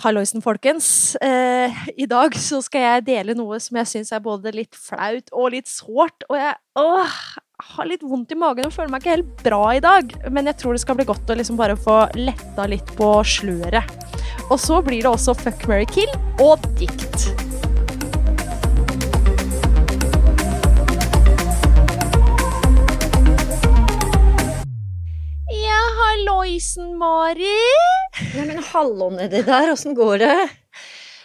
Halloisen, folkens. Eh, I dag så skal jeg dele noe som jeg syns er både litt flaut og litt sårt. Og jeg åh, har litt vondt i magen og føler meg ikke helt bra i dag. Men jeg tror det skal bli godt å liksom bare få letta litt på sløret. Og så blir det også fuck, marry, kill og dikt. Halloisen, Mari. Nei, men hallo nedi der, åssen går det?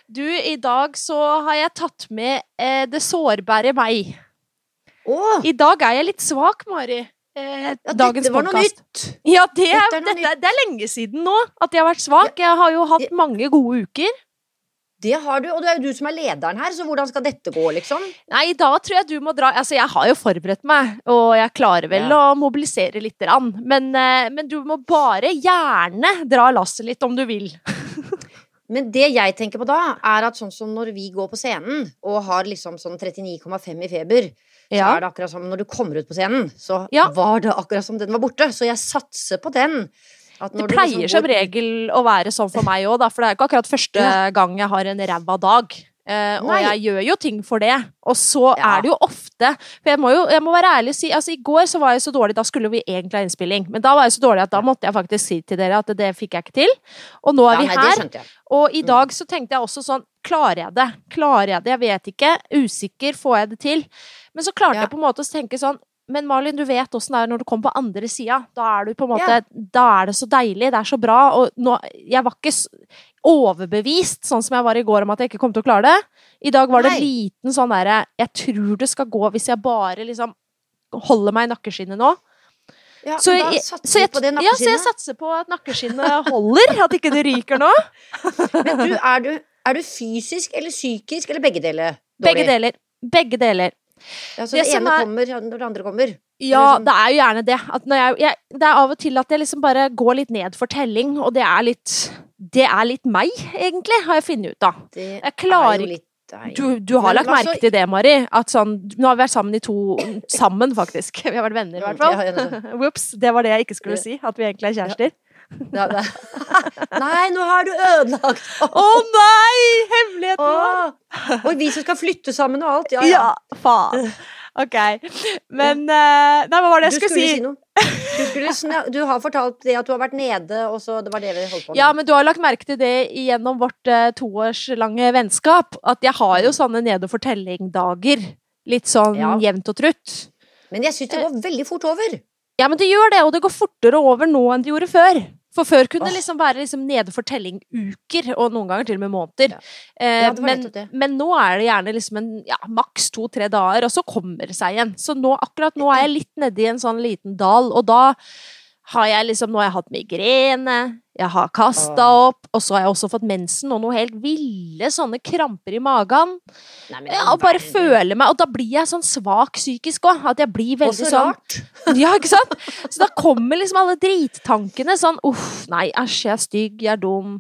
Du, i dag så har jeg tatt med eh, det sårbare meg. Åh! I dag er jeg litt svak, Mari. Eh, Ja, dagens nytt. Ja, det, Dette er, dette, det er lenge siden nå at jeg har vært svak. Jeg har jo hatt mange gode uker. Det har du, og det er jo du som er lederen her, så hvordan skal dette gå, liksom? Nei, da tror jeg du må dra Altså, jeg har jo forberedt meg, og jeg klarer vel Ja. å mobilisere lite grann. Men, eh, men du må bare gjerne dra lasset litt om du vil. Men det jeg tenker på da, er at sånn som når vi går på scenen og har liksom sånn 39,5 i feber, så Ja. er det akkurat som når du kommer ut på scenen, så Ja. var det akkurat som den var borte. Så jeg satser på den. At Det du pleier liksom som regel å være sånn for meg òg, for det er ikke akkurat første Ja. gang jeg har en ræva dag. Uh, og jeg gjør jo ting for det. Og så Ja. er det jo ofte For jeg må jo jeg må være ærlig og si Altså, i går så var jeg så dårlig, da skulle vi egentlig ha innspilling. Men da var jeg så dårlig at da måtte jeg faktisk si til dere at det fikk jeg ikke til. Og nå er ja, vi nei, her. Det. Og i dag så tenkte jeg også sånn Klarer jeg det? Klarer jeg det? Jeg vet ikke. Usikker. Får jeg det til? Men så klarte Ja. jeg på en måte å tenke sånn Men Malin, du vet åssen det er når du kommer på andre sida. Da er du på en måte Ja. Da er det så deilig. Det er så bra. Og nå Jeg var ikke overbevist, sånn som jeg var i går, om at jeg ikke kom til å klare det. I dag var det Nei. liten sånn derre Jeg tror det skal gå hvis jeg bare liksom holder meg i nakkeskinnet nå. Ja, Så jeg, så jeg, på det ja, så jeg satser på at nakkeskinnet holder. At ikke det ryker nå. Men du, er du, er du fysisk eller psykisk, eller begge deler? Dårlig? Begge deler. Begge deler. Ja, så Det det, ene er- kommer når det andre kommer? Ja, Eller sånn- det er jo gjerne det. At når jeg, jeg, det er av og til at jeg liksom bare går litt ned for telling, og det er litt Det er litt meg, egentlig, har jeg funnet ut av. Det Jeg klarer er ikke-. Du, du har Men lagt merke til det, Mari. At sånn Nå har vi vært sammen i to Sammen, faktisk. Vi har vært venner, i hvert fall. Det- Ops. Det var det jeg ikke skulle si. At vi egentlig er kjærester. Ja, Nei, nå har du ødelagt Å nei! Hemmeligheten! Åh. Og vi som skal flytte sammen og alt. Ja, ja. Ja, faen. Ok. Men eh, Nei, hva var det jeg skulle si? noe. Du, skulle, du har fortalt det at du har vært nede, og så det var det vi holdt på med. Ja, men du har lagt merke til det gjennom vårt uh, toårslange vennskap. At jeg har jo sånne nede for telling-dager. Litt sånn Ja. jevnt og trutt. Men jeg syns det går veldig fort over. Ja, men det gjør det, og det går fortere over nå enn det gjorde før. For før kunne det liksom være liksom nede for telling uker, og noen ganger til og med måneder. Ja. Eh, Ja, men, men nå er det gjerne liksom en ja, maks to-tre dager, og så kommer det seg igjen. Så nå, akkurat nå er jeg litt nedi en sånn liten dal, og da har jeg liksom Nå har jeg hatt migrene, jeg har kasta opp, og så har jeg også fått mensen og noe helt ville sånne kramper i magen. Nei, men Ja, og bare verden. føler meg Og da blir jeg sånn svak psykisk òg. At jeg blir veldig så sånn rart. ja, ikke sant? Så da kommer liksom alle drittankene sånn Uff, nei, æsj, jeg er stygg, jeg er dum.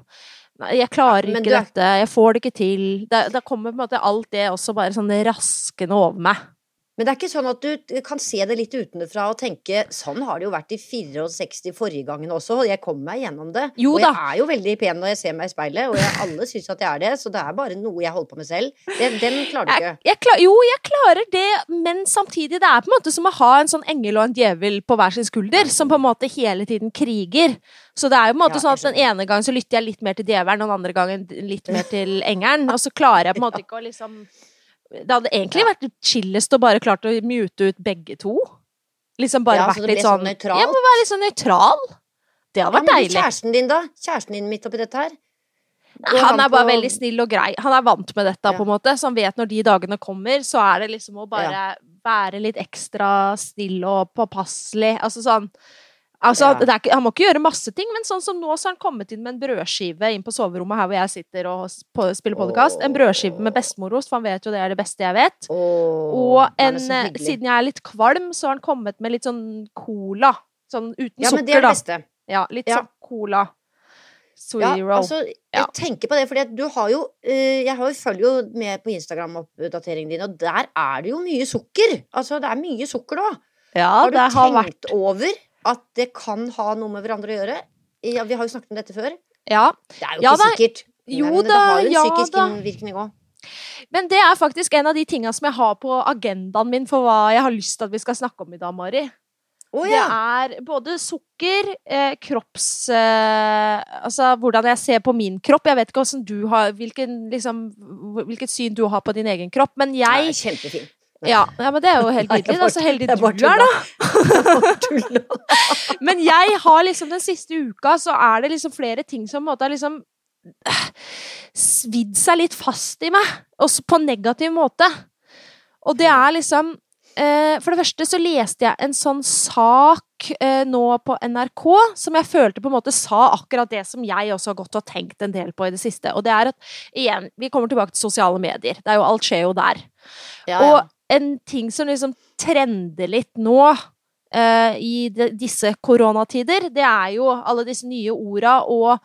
Nei, jeg klarer ikke du dette, jeg får det ikke til. Da, da kommer på en måte alt det også bare sånn raskende over meg. Men det er ikke sånn at du kan se det litt utenfra og tenke sånn har det jo vært i 64 forrige gangen også, og jeg kom meg gjennom det. Jo og jeg da. er jo veldig pen når jeg ser meg i speilet, og jeg, alle syns at jeg er det, så det er bare noe jeg holder på med selv. Den, den klarer du ikke. jeg klar, jo, jeg klarer det, men samtidig, det er på en måte som å ha en sånn engel og en djevel på hver sin skulder, som på en måte hele tiden kriger. Så det er jo på en måte Ja, sånn at den ene gangen så lytter jeg litt mer til djevelen, og den andre gangen litt mer til engelen, og så klarer jeg på en måte ikke å liksom Det hadde egentlig Ja. vært chillest å bare klart å mute ut begge to. Liksom bare Ja, så vært det litt sånn sånn? Jeg må være litt sånn nøytral. Det hadde Ja, vært men deilig. kjæresten din, da? Kjæresten din midt oppi dette her? Nei, Han er bare på- veldig snill og grei. Han er vant med dette, Ja. på en måte. Så han vet når de dagene kommer, så er det liksom å bare være litt ekstra snill og påpasselig. Altså sånn Altså, Ja. det ikke, Han må ikke gjøre masse ting, men sånn som nå så har han kommet inn med en brødskive inn på soverommet her hvor jeg sitter og på, spiller podkast. En brødskive med bestemorost, for han vet jo det er det beste jeg vet. Åh, Og en, eh, siden jeg er litt kvalm, så har han kommet med litt sånn cola. Sånn uten Ja, sukker, er da. beste. Ja, litt Ja. sånn cola. Ja, roll altså, jeg tenker på det, fordi du har jo eh, Jeg følger jo med på Instagram-oppdateringen din, og der er det jo mye sukker. Altså, det er mye sukker nå. ja, Har du det har tenkt vært over at det kan ha noe med hverandre å gjøre? Ja, vi har jo snakket om dette før. Ja. Det er jo ikke da. sikkert. Jo men det har jo en psykisk innvirkning òg. Men det er faktisk en av de tinga som jeg har på agendaen min for hva jeg har lyst til at vi skal snakke om i dag, Mari. Å Det er både sukker, eh, kropps... Eh, altså hvordan jeg ser på min kropp. Jeg vet ikke du har, hvilken, liksom, hvilket syn du har på din egen kropp, men jeg Kjempefin. Ja, ja men det er jo helt nydelig. Så heldig du er, da. Men jeg har liksom den siste uka, så er det liksom flere ting som på en måte har liksom eh, svidd seg litt fast i meg. Også på en negativ måte. Og det er liksom eh, For det første så leste jeg en sånn sak eh, nå på NRK som jeg følte på en måte sa akkurat det som jeg også har gått og tenkt en del på i det siste. Og det er at, igjen, vi kommer tilbake til sosiale medier. Det er jo, alt skjer jo der. Ja, ja. Og en ting som liksom trender litt nå eh, i de, disse koronatider, det er jo alle disse nye orda, og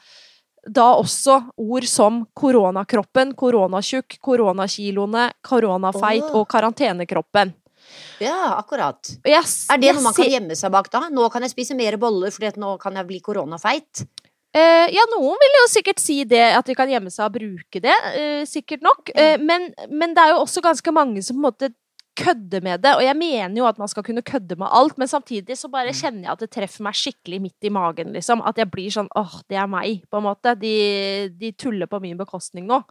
da også ord som koronakroppen, koronatjukk, koronakiloene, koronafeit oh. og karantenekroppen. ja, akkurat. Yes, Er det noe man kan gjemme seg bak da? Nå kan jeg spise mer boller fordi nå kan jeg bli koronafeit. Eh, ja, noen vil jo sikkert si det, at de kan gjemme seg og bruke det. Eh, sikkert nok. Eh, men, men det er jo også ganske mange som på en måte kødder med det. Og jeg mener jo at man skal kunne kødde med alt, men samtidig så bare kjenner jeg at det treffer meg skikkelig midt i magen, liksom. At jeg blir sånn åh, det er meg, på en måte. De, de tuller på min bekostning nå.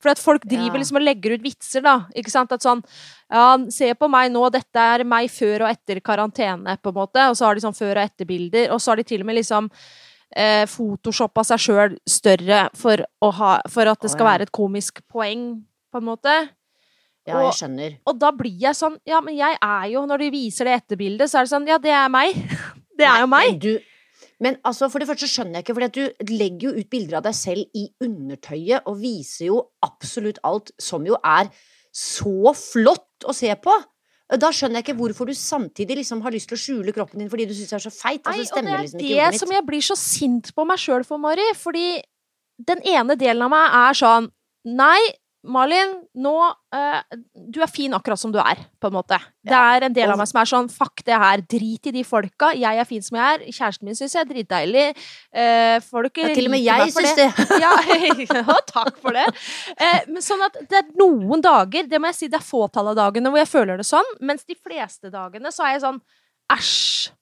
For at folk driver Ja. liksom og legger ut vitser, da. Ikke sant? At sånn Ja, se på meg nå, dette er meg før og etter karantene, på en måte. Og så har de sånn før og etter-bilder. Og så har de til og med liksom eh, photoshoppa seg sjøl større for, ha, for at det skal være et komisk poeng, på en måte. Ja, Og- jeg skjønner. Og da blir jeg sånn Ja, men jeg er jo Når de viser det etterbildet, så er det sånn Ja, det er meg. Det er jo meg. Men, du, men altså, for det første skjønner jeg ikke, for du legger jo ut bilder av deg selv i undertøyet og viser jo absolutt alt, som jo er så flott å se på. Da skjønner jeg ikke hvorfor du samtidig liksom har lyst til å skjule kroppen din fordi du syns du er så feit. Nei, Altså, og det er liksom det som jeg blir så sint på meg sjøl for, Mari. Fordi den ene delen av meg er sånn Nei, Malin, nå uh, Du er fin akkurat som du er, på en måte. Det er en del av meg som er sånn Fuck det her. Drit i de folka. Jeg er fin som jeg er. Kjæresten min syns jeg er dritdeilig. Uh, folk Ja, til og med jeg syns det. Ja, ja, takk for det. Uh, men sånn at det er noen dager, det må jeg si, det er fåtall av dagene hvor jeg føler det sånn, mens de fleste dagene så er jeg sånn æsj.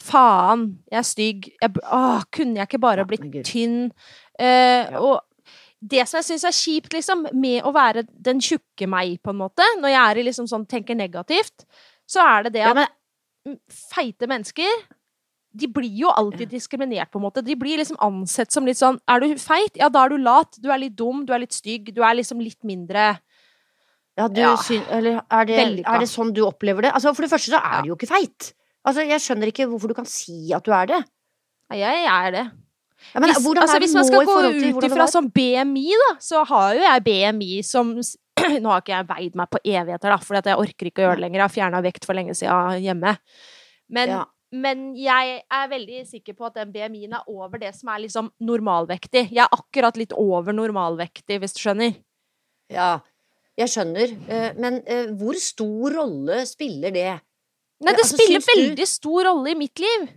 Faen, jeg er stygg. Jeg, åh, kunne jeg ikke bare blitt tynn? Uh, Ja. Og det som jeg syns er kjipt, liksom, med å være den tjukke meg, på en måte, når jeg er i liksom sånn tenker negativt, så er det det Ja, at men, feite mennesker de blir jo alltid diskriminert, på en måte. De blir liksom ansett som litt sånn Er du feit? Ja, da er du lat. Du er litt dum. Du er litt stygg. Du er liksom litt mindre ja, du Ja. syns eller er det, er det sånn du opplever det? Altså, for det første så er du jo ikke feit. Altså, jeg skjønner ikke hvorfor du kan si at du er det. Ja, jeg er det. Ja, men hvis, altså, hvis man skal gå ut ifra sånn BMI, da, så har jo jeg BMI som Nå har ikke jeg veid meg på evigheter, da, for jeg orker ikke å gjøre det lenger. Jeg har fjerna vekt for lenge siden hjemme. Men, Ja. men jeg er veldig sikker på at den BMI-en er over det som er liksom normalvektig. Jeg er akkurat litt over normalvektig, hvis du skjønner. Ja, jeg skjønner. Eh, Men eh, hvor stor rolle spiller det? Nei, det altså, spiller veldig du- stor rolle i mitt liv.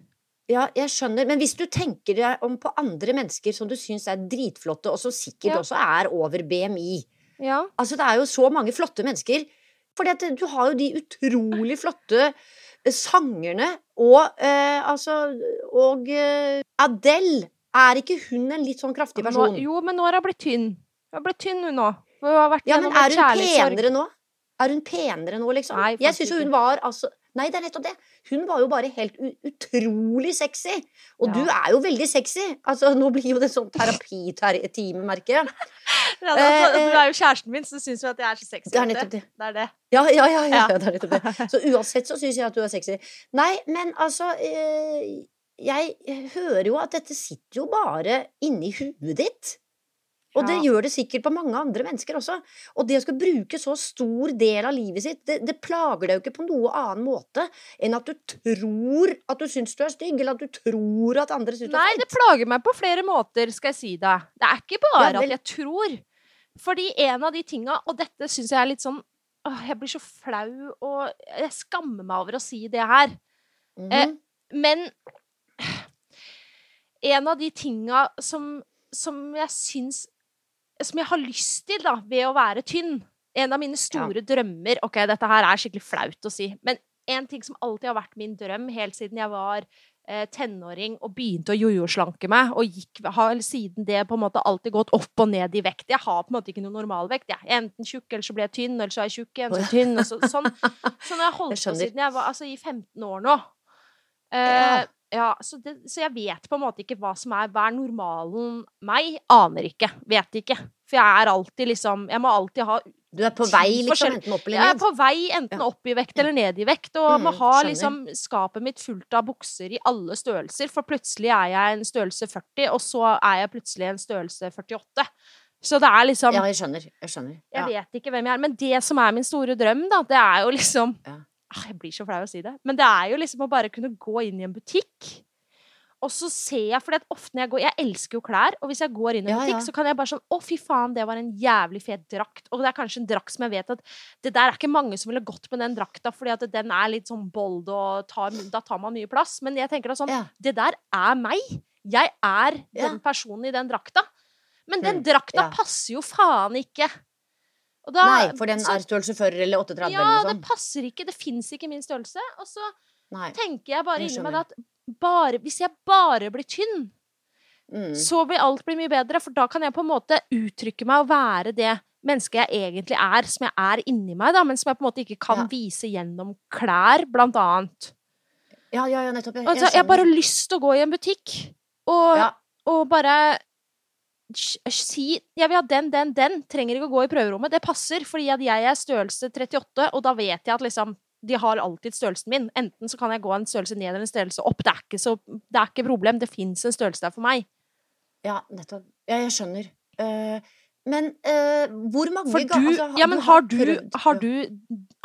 Ja, jeg skjønner. Men hvis du tenker deg om på andre mennesker som du syns er dritflotte, og som sikkert Ja. også er over BMI Ja. Altså, det er jo så mange flotte mennesker. At du har jo de utrolig flotte eh, sangerne, og eh, altså Og eh, Adele. Er ikke hun en litt sånn kraftig Nå, person? jo, men nå har hun blitt tynn. Hun har blitt tynn, hun nå. Hun har vært Ja, men er hun penere nå? Er hun penere nå, liksom? Nei, jeg syns jo hun var altså Nei, det er nettopp det. Hun var jo bare helt utrolig sexy. Og Ja. du er jo veldig sexy. Altså, nå blir jo det sånn terapitime, merker jeg. Ja, Eh, du er jo kjæresten min, så du syns jo at jeg er så sexy. Det er nettopp det. Det er det. Ja, ja, ja, ja, Ja. ja det er nettopp det. Så uansett så syns jeg at du er sexy. Nei, men altså eh, Jeg hører jo at dette sitter jo bare inni huet ditt. Og det gjør det sikkert på mange andre mennesker også. Og det å skal bruke så stor del av livet sitt, det, det plager deg jo ikke på noe annen måte enn at du tror at du syns du er stygg, eller at du tror at andre syns du Nei, er det plager meg på flere måter, skal jeg si deg. Det er ikke bare Ja, at jeg tror. Fordi en av de tinga, og dette syns jeg er litt sånn åh, Jeg blir så flau, og jeg skammer meg over å si det her. Mhm. eh, Men en av de tinga som, som jeg syns som jeg har lyst til, da, ved å være tynn En av mine store drømmer Ok, dette her er skikkelig flaut å si, men en ting som alltid har vært min drøm helt siden jeg var eh, tenåring og begynte å jojo-slanke meg, og gikk, har siden det på en måte alltid gått opp og ned i vekt. Jeg har på en måte ikke noe normalvekt. Jeg er enten tjukk, eller så blir jeg tynn, eller så er jeg tjukk igjen, så tynn. Så, sånn, sånn har jeg holdt på siden jeg var altså, i 15 år nå. Eh, Ja. Ja, så, det, så jeg vet på en måte ikke hva som er Hva er normalen meg? Aner ikke. Vet ikke. For jeg er alltid liksom Jeg må alltid ha Du er på vei, liksom, enten opp eller ned? jeg er på vei enten Ja. opp i vekt eller ned i vekt, og må Mm, ha liksom skapet mitt fullt av bukser i alle størrelser, for plutselig er jeg en størrelse 40, og så er jeg plutselig en størrelse 48. Så det er liksom Ja, jeg skjønner. Jeg skjønner. Jeg vet ikke hvem jeg er, men det som er min store drøm, da, det er jo liksom Ja. Ah, Jeg blir så flau å si det, men det er jo liksom å bare kunne gå inn i en butikk. Og så ser jeg, for ofte når jeg går Jeg elsker jo klær, og hvis jeg går inn i en butikk, ja. så kan jeg bare sånn Å, fy faen, det var en jævlig fet drakt. Og det er kanskje en drakt som jeg vet at Det der er ikke mange som ville gått med den drakta, fordi at den er litt sånn bold, og tar, da tar man mye plass. Men jeg tenker da sånn Ja. Det der er meg. Jeg er den personen i den drakta. Men den Mm, drakta passer jo faen ikke. Da, Nei, for den er størrelse 40 eller 38 ja, eller noe sånt. Ja, det passer ikke. Det fins ikke min størrelse. Og så Nei. tenker jeg bare Jeg inni meg at bare, hvis jeg bare blir tynn, Mm. så vil alt bli mye bedre. For da kan jeg på en måte uttrykke meg og være det mennesket jeg egentlig er, som jeg er inni meg, da, men som jeg på en måte ikke kan Ja. vise gjennom klær, blant annet. Ja, ja, ja, nettopp. Jeg, Altså, jeg har bare lyst til å gå i en butikk og, Ja. og bare si 'jeg vil ha den, den, den'. Trenger ikke å gå i prøverommet. Det passer, fordi at jeg er størrelse 38, og da vet jeg at liksom de har alltid størrelsen min. Enten så kan jeg gå en størrelse ned eller en størrelse opp. Det er ikke, så, det er ikke problem. Det fins en størrelse der for meg. Ja, nettopp. Ja, jeg skjønner. Uh, men uh, hvor mange For ga- du altså, Ja, men har du, har du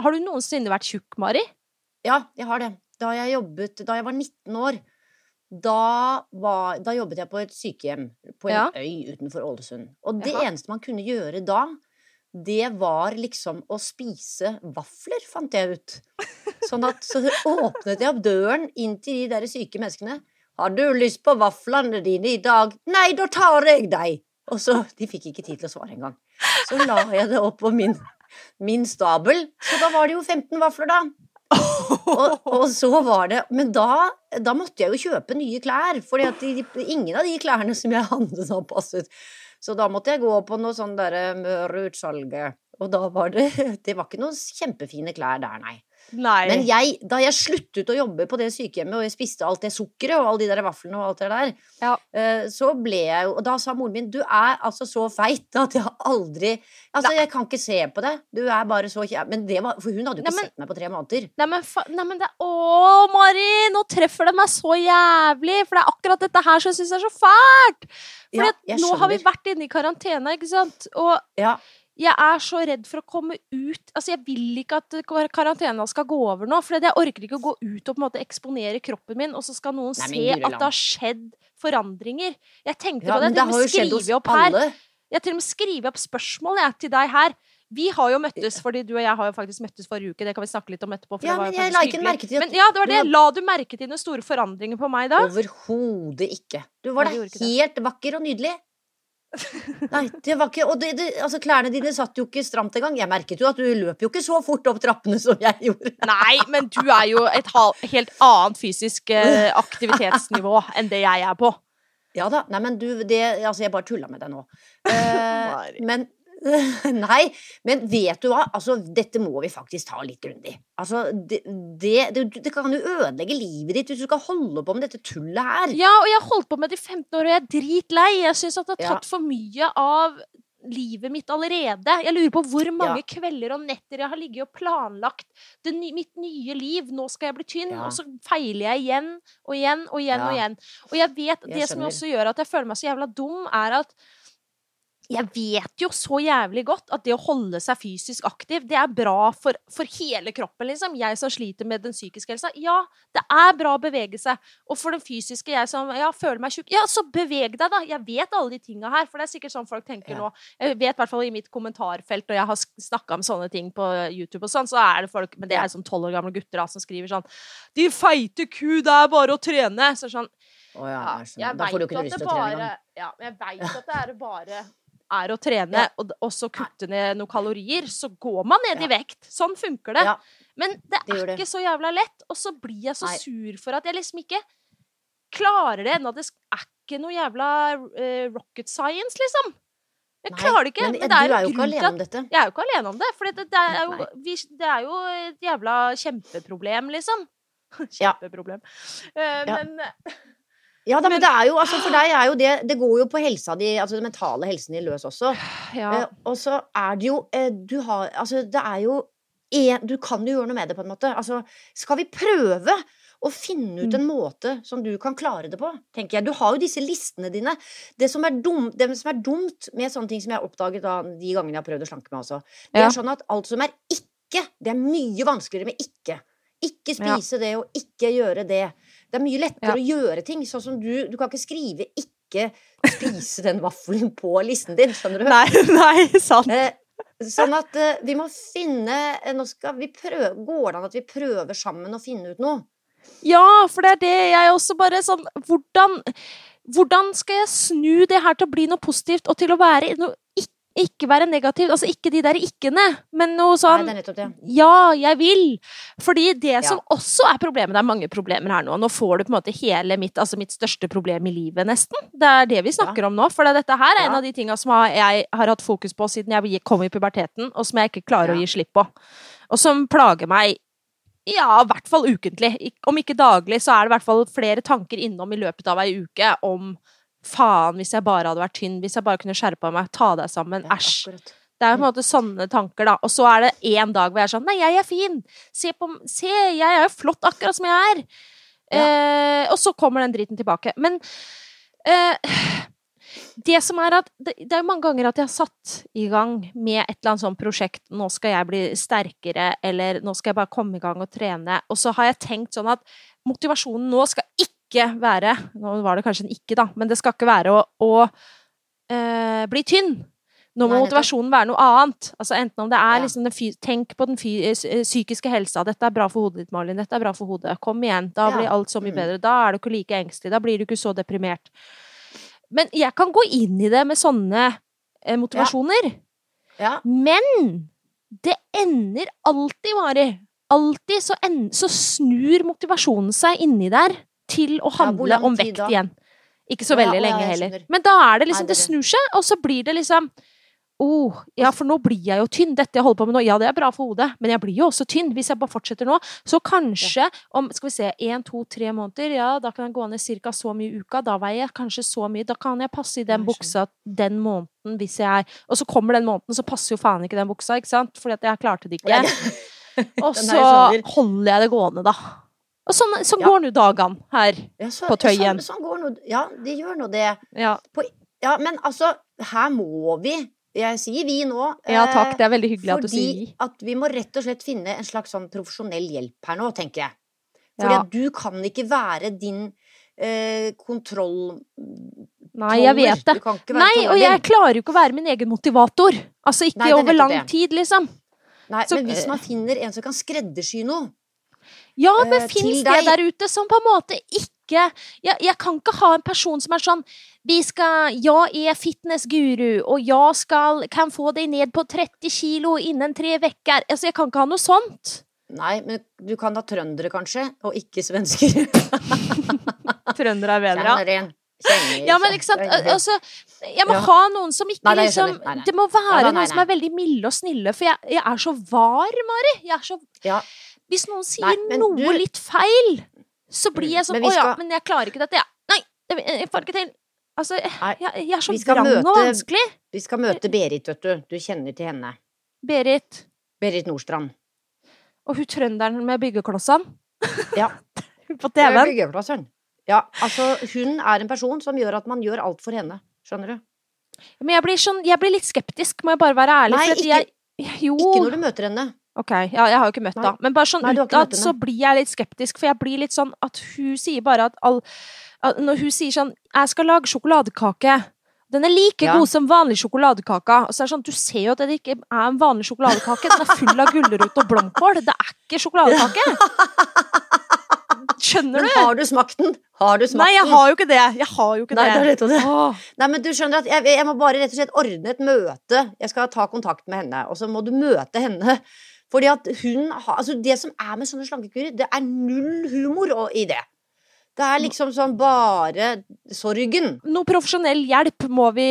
Har du noensinne vært tjukk, Mari? Ja, jeg har det. Da jeg jobbet Da jeg var 19 år, da, var, da jobbet jeg på et sykehjem på en Ja. øy utenfor Ålesund. Og det Jaha. eneste man kunne gjøre da, det var liksom å spise vafler, fant jeg ut. Sånn at så åpnet jeg opp døren inn til de der syke menneskene. Har du lyst på vaflene dine i dag? Nei, da tar jeg deg! Og så, De fikk ikke tid til å svare engang. Så la jeg det opp på min, min stabel. Så da var det jo 15 vafler, da. Og, og så var det Men da, da måtte jeg jo kjøpe nye klær, for ingen av de klærne som jeg hadde, har passet. Så da måtte jeg gå på noe sånn derre Møre-utsalget. Og da var det Det var ikke noen kjempefine klær der, nei. Nei. Men jeg, da jeg sluttet å jobbe på det sykehjemmet, og jeg spiste alt det sukkeret og alle de der vaflene og alt det der, Ja. eh, så ble jeg jo Og da sa moren min du er altså så feit at jeg aldri Altså, jeg kan ikke se på det. Du er bare så kjær Men det var For hun hadde jo ikke Nei, men- sett meg på tre måneder. Nei, men, fa nei, men det Å, Mari! Nå treffer det meg så jævlig! For det er akkurat dette her som jeg syns er så fælt! For Ja, nå har vi vært inne i karantene, ikke sant? Og Ja. Jeg er så redd for å komme ut Altså, jeg vil ikke at karantena skal gå over nå, for jeg orker ikke å gå ut og på en måte eksponere kroppen min, og så skal noen Nei, se at det har skjedd forandringer. Jeg tenkte Ja, på det. Jeg til og med skriver opp her. Jeg til og med skriver opp spørsmål jeg, til deg her. Vi har jo møttes, fordi du og jeg har jo faktisk møttes forrige uke. Det kan vi snakke litt om etterpå. Ja, men jeg la ikke merke til at Men ja, det var det. La du merke til noen store forandringer på meg da? Overhodet ikke. Du var da helt vakker og nydelig. Nei, det var ikke Og det, det, altså, klærne dine satt jo ikke stramt engang. Jeg merket jo at du løp jo ikke så fort opp trappene som jeg gjorde. Nei, men du er jo et helt annet fysisk eh, aktivitetsnivå enn det jeg er på. Ja da. Nei, men du, det Altså, jeg bare tulla med deg nå. Eh, men Nei, men vet du hva? Altså, dette må vi faktisk ta litt grundig. Altså, det, det, det, det kan jo ødelegge livet ditt hvis du skal holde på med dette tullet her. Ja, og jeg har holdt på med det i 15 år, og jeg er dritlei. Jeg syns at det har Ja. tatt for mye av livet mitt allerede. Jeg lurer på hvor mange kvelder og netter jeg har ligget og planlagt det mitt nye liv. Nå skal jeg bli tynn, Ja. og så feiler jeg igjen og igjen og igjen og igjen. Og jeg vet, Jeg det som også gjør at jeg føler meg så jævla dum, er at jeg vet jo så jævlig godt at det å holde seg fysisk aktiv, det er bra for, for hele kroppen, liksom. Jeg som sliter med den psykiske helsa. Ja, det er bra å bevege seg. Og for den fysiske, jeg som ja, føler meg tjukk, ja, så beveg deg, da. Jeg vet alle de tinga her, for det er sikkert sånn folk tenker Ja. nå. Jeg vet i hvert fall i mitt kommentarfelt, og jeg har snakka om sånne ting på YouTube og sånn, så er det folk Men det er sånn tolv år gamle gutter da, som skriver sånn De feite ku, det er bare å trene! Så sånn Å ja, ja, jeg vet å trene engang. Ja, jeg veit at det er bare er å trene Ja. og, så kutte ned noen kalorier, så går man ned i vekt. Sånn funker det. Ja, Men det det er ikke det. så jævla lett, og så blir jeg så Nei. sur for at jeg liksom ikke klarer det ennå. Det er ikke noe jævla uh, rocket science, liksom. Jeg Nei, klarer det ikke. Men, Men, du det er er jo ikke alene om dette. jeg er jo ikke alene om det, for det, det, er jo, vi, det er jo et jævla kjempeproblem, liksom. Ja. Kjempeproblem. Ja. Men Ja da, men, det er jo, altså for deg er jo det Det går jo på helsa di, altså den mentale helsen din løs også. ja. Eh, og så er det jo eh, Du har Altså, det er jo en, Du kan jo gjøre noe med det, på en måte. Altså, skal vi prøve å finne ut Mm. en måte som du kan klare det på, tenker jeg. Du har jo disse listene dine. Det som er, dumt, det som er dumt med sånne ting som jeg har oppdaget da, de gangene jeg har prøvd å slanke meg også, det Ja. er sånn at alt som er ikke, det er mye vanskeligere med ikke. Ikke Ja. spise det, og ikke gjøre det. Det er mye lettere Ja. å gjøre ting. Sånn som du Du kan ikke skrive 'ikke spise den vaffelen' på listen din, skjønner du? Nei, nei, sant. Eh, sånn at eh, vi må finne eh, Nå skal vi prøve Går det an at vi prøver sammen å finne ut noe? Ja, for det er det jeg også bare sånn Hvordan, hvordan skal jeg snu det her til å bli noe positivt, og til å være noe ikke, ikke være negativt? Altså ikke de der ikke-ene, men noe Nei, sånn det er nettopp det. Ja, jeg vil! Fordi det Ja. som også er problemet Det er mange problemer her nå. Nå får du på en måte hele mitt Altså mitt største problem i livet, nesten. Det er det vi snakker om nå. For dette her er en av de tinga som jeg har hatt fokus på siden jeg kom i puberteten, og som jeg ikke klarer å gi slipp på. Og som plager meg ja, i hvert fall ukentlig. Om ikke daglig, så er det i hvert fall flere tanker innom i løpet av ei uke om faen, hvis jeg bare hadde vært tynn, hvis jeg bare kunne skjerpa meg, ta deg sammen, Ja, æsj. akkurat. Det er på en måte sånne tanker, da. Og så er det én dag hvor jeg er sånn Nei, jeg er fin! Se på Se, jeg er jo flott akkurat som jeg er! Eh, og så kommer den driten tilbake. Men eh, det som er at det, det er mange ganger at jeg har satt i gang med et eller annet sånt prosjekt. Nå skal jeg bli sterkere, eller nå skal jeg bare komme i gang og trene. Og så har jeg tenkt sånn at motivasjonen nå skal ikke være Nå var det kanskje en ikke, da, men det skal ikke være å, å eh, bli tynn. Nå må motivasjonen være noe annet. Altså Enten om det er Ja. liksom den Tenk på den eh, psykiske helsa. 'Dette er bra for hodet ditt, Malin. Dette er bra for hodet. Kom igjen. Da Ja. blir alt så mye Mm. bedre. Da er du ikke like engstelig. Da blir du ikke så deprimert. Men jeg kan gå inn i det med sånne eh, motivasjoner. Ja. Men det ender alltid, Mari. Alltid så, så snur motivasjonen seg inni der til å handle ja, om vekt da? igjen. Ikke så veldig ja, lenge heller. Men da er det liksom det Det det. snur seg, og så blir det liksom Oh, ja, for nå blir jeg jo tynn. Dette jeg holder på med nå, ja, det er bra for hodet, men jeg blir jo også tynn hvis jeg bare fortsetter nå. Så kanskje om skal vi se, én, to, tre måneder, ja, da kan jeg gå ned ca. så mye i uka. Da veier jeg kanskje så mye. Da kan jeg passe i den buksa den måneden hvis jeg er Og så kommer den måneden, så passer jo faen ikke den buksa, ikke sant? Fordi at jeg klarte det ikke. Og så holder jeg det gående, da. Og sånn, sånn Ja. går nå dagene her. Ja, så, På Tøyen. Sånn, sånn går nå Ja, det gjør nå det. Ja, Ja, men altså, her må vi Jeg sier vi nå. ja eh, takk. Det er veldig hyggelig at du Fordi sier vi. at vi må rett og slett finne en slags sånn profesjonell hjelp her nå, tenker jeg. Fordi at du kan ikke være din eh, kontroll... Nei, jeg vet det. Nei, og jeg klarer jo ikke å være min egen motivator. Altså ikke Nei, er over lang det. tid, liksom. Nei, så- men hvis man finner en som kan skreddersy noe Ja, men uh, fins det der ute som på en måte ikke jeg, jeg kan ikke ha en person som er sånn Vi skal Jeg er fitnessguru, og jeg skal kan få deg ned på 30 kilo innen tre uker. Altså, jeg kan ikke ha noe sånt. Nei, men du kan ha trøndere, kanskje, og ikke svensker. Trøndere er bedre, ja. Ja, men ikke sant, altså Jeg må Ja. ha noen som ikke Nei, nei, liksom. Nei. Det må være da, noen som er veldig milde og snille, for jeg, jeg er så var, Mari. Jeg er så Ja. Hvis noen sier Nei, noe du- litt feil, så blir Mm, jeg sånn Å ja, men jeg klarer ikke dette, jeg. Nei, jeg, får ikke til. Altså, jeg, jeg er så vrang og vanskelig. Vi skal møte Berit, vet du. Du kjenner til henne. Berit. Berit Nordstrand. Og hun trønderen med byggeklossene. Ja. På TV-en. Ja, altså, hun er en person som gjør at man gjør alt for henne. Skjønner du? Men jeg blir, sånn, jeg blir litt skeptisk, må jeg bare være ærlig. Nei, ikke- jeg, jo. Ikke når du møter henne. Ok, ja, jeg har jo ikke møtt henne. Men bare sånn Nei, utad så blir jeg litt skeptisk, for jeg blir litt sånn at hun sier bare at all at Når hun sier sånn 'Jeg skal lage sjokoladekake'. Den er like Ja. god som vanlig sjokoladekake. Og så er det sånn, Du ser jo at det ikke er en vanlig sjokoladekake. Den er full av gulrot og blomkål. Det er ikke sjokoladekake. Skjønner Men du? har du smakt den? Har du smakt Nei, jeg har jo ikke det. Jeg har jo ikke Nei, det det. det. Nei, men du skjønner at jeg, jeg må bare rett og slett ordne et møte. Jeg skal ta kontakt med henne, og så må du møte henne. Fordi at hun har Altså, det som er med sånne slankekurer, det er null humor i det. Det er liksom sånn bare sorgen. Noe profesjonell hjelp må vi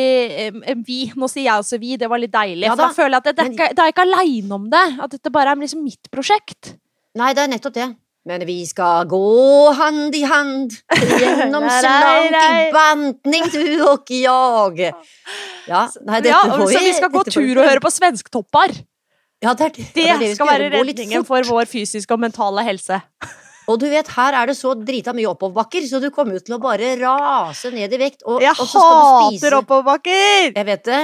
eh, Vi, nå sier jeg også vi, det var litt deilig. Ja for da da, føler jeg at det, det, er ikke, er aleine om det. At dette bare er liksom mitt prosjekt. Nei, det er nettopp det. Men vi skal gå hand i hand gjennom Nei, slank nei. i bantning, du og jeg. Ja, nei, dette Ja, får så vi skal gå tur og høre på svensktoppar. Ja, det, det, Det det skal være redningen for vår fysiske og mentale helse. Og du vet, her er det så drita mye oppoverbakker, så du kommer jo til å bare rase ned i vekt. Og, Jeg og hater oppoverbakker! Jeg vet det.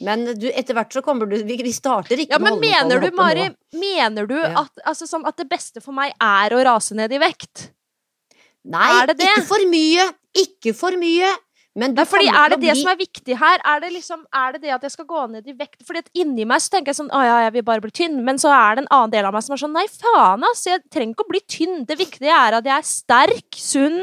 Men du, etter hvert så kommer du Vi, vi starter ikke Ja, med men mener du, Mari, nå. mener du Ja. at, altså, sånn at det beste for meg er å rase ned i vekt? Nei, ikke for mye! Ikke for mye! Men Nei, fordi Er det det bli som er viktig her? Er det, liksom, er det det at jeg skal gå ned i vekt? Fordi at inni meg så tenker jeg sånn Å ja, jeg vil bare bli tynn. Men så er det en annen del av meg som er sånn Nei, faen, ass. Jeg trenger ikke å bli tynn. Det viktige er at jeg er sterk, sunn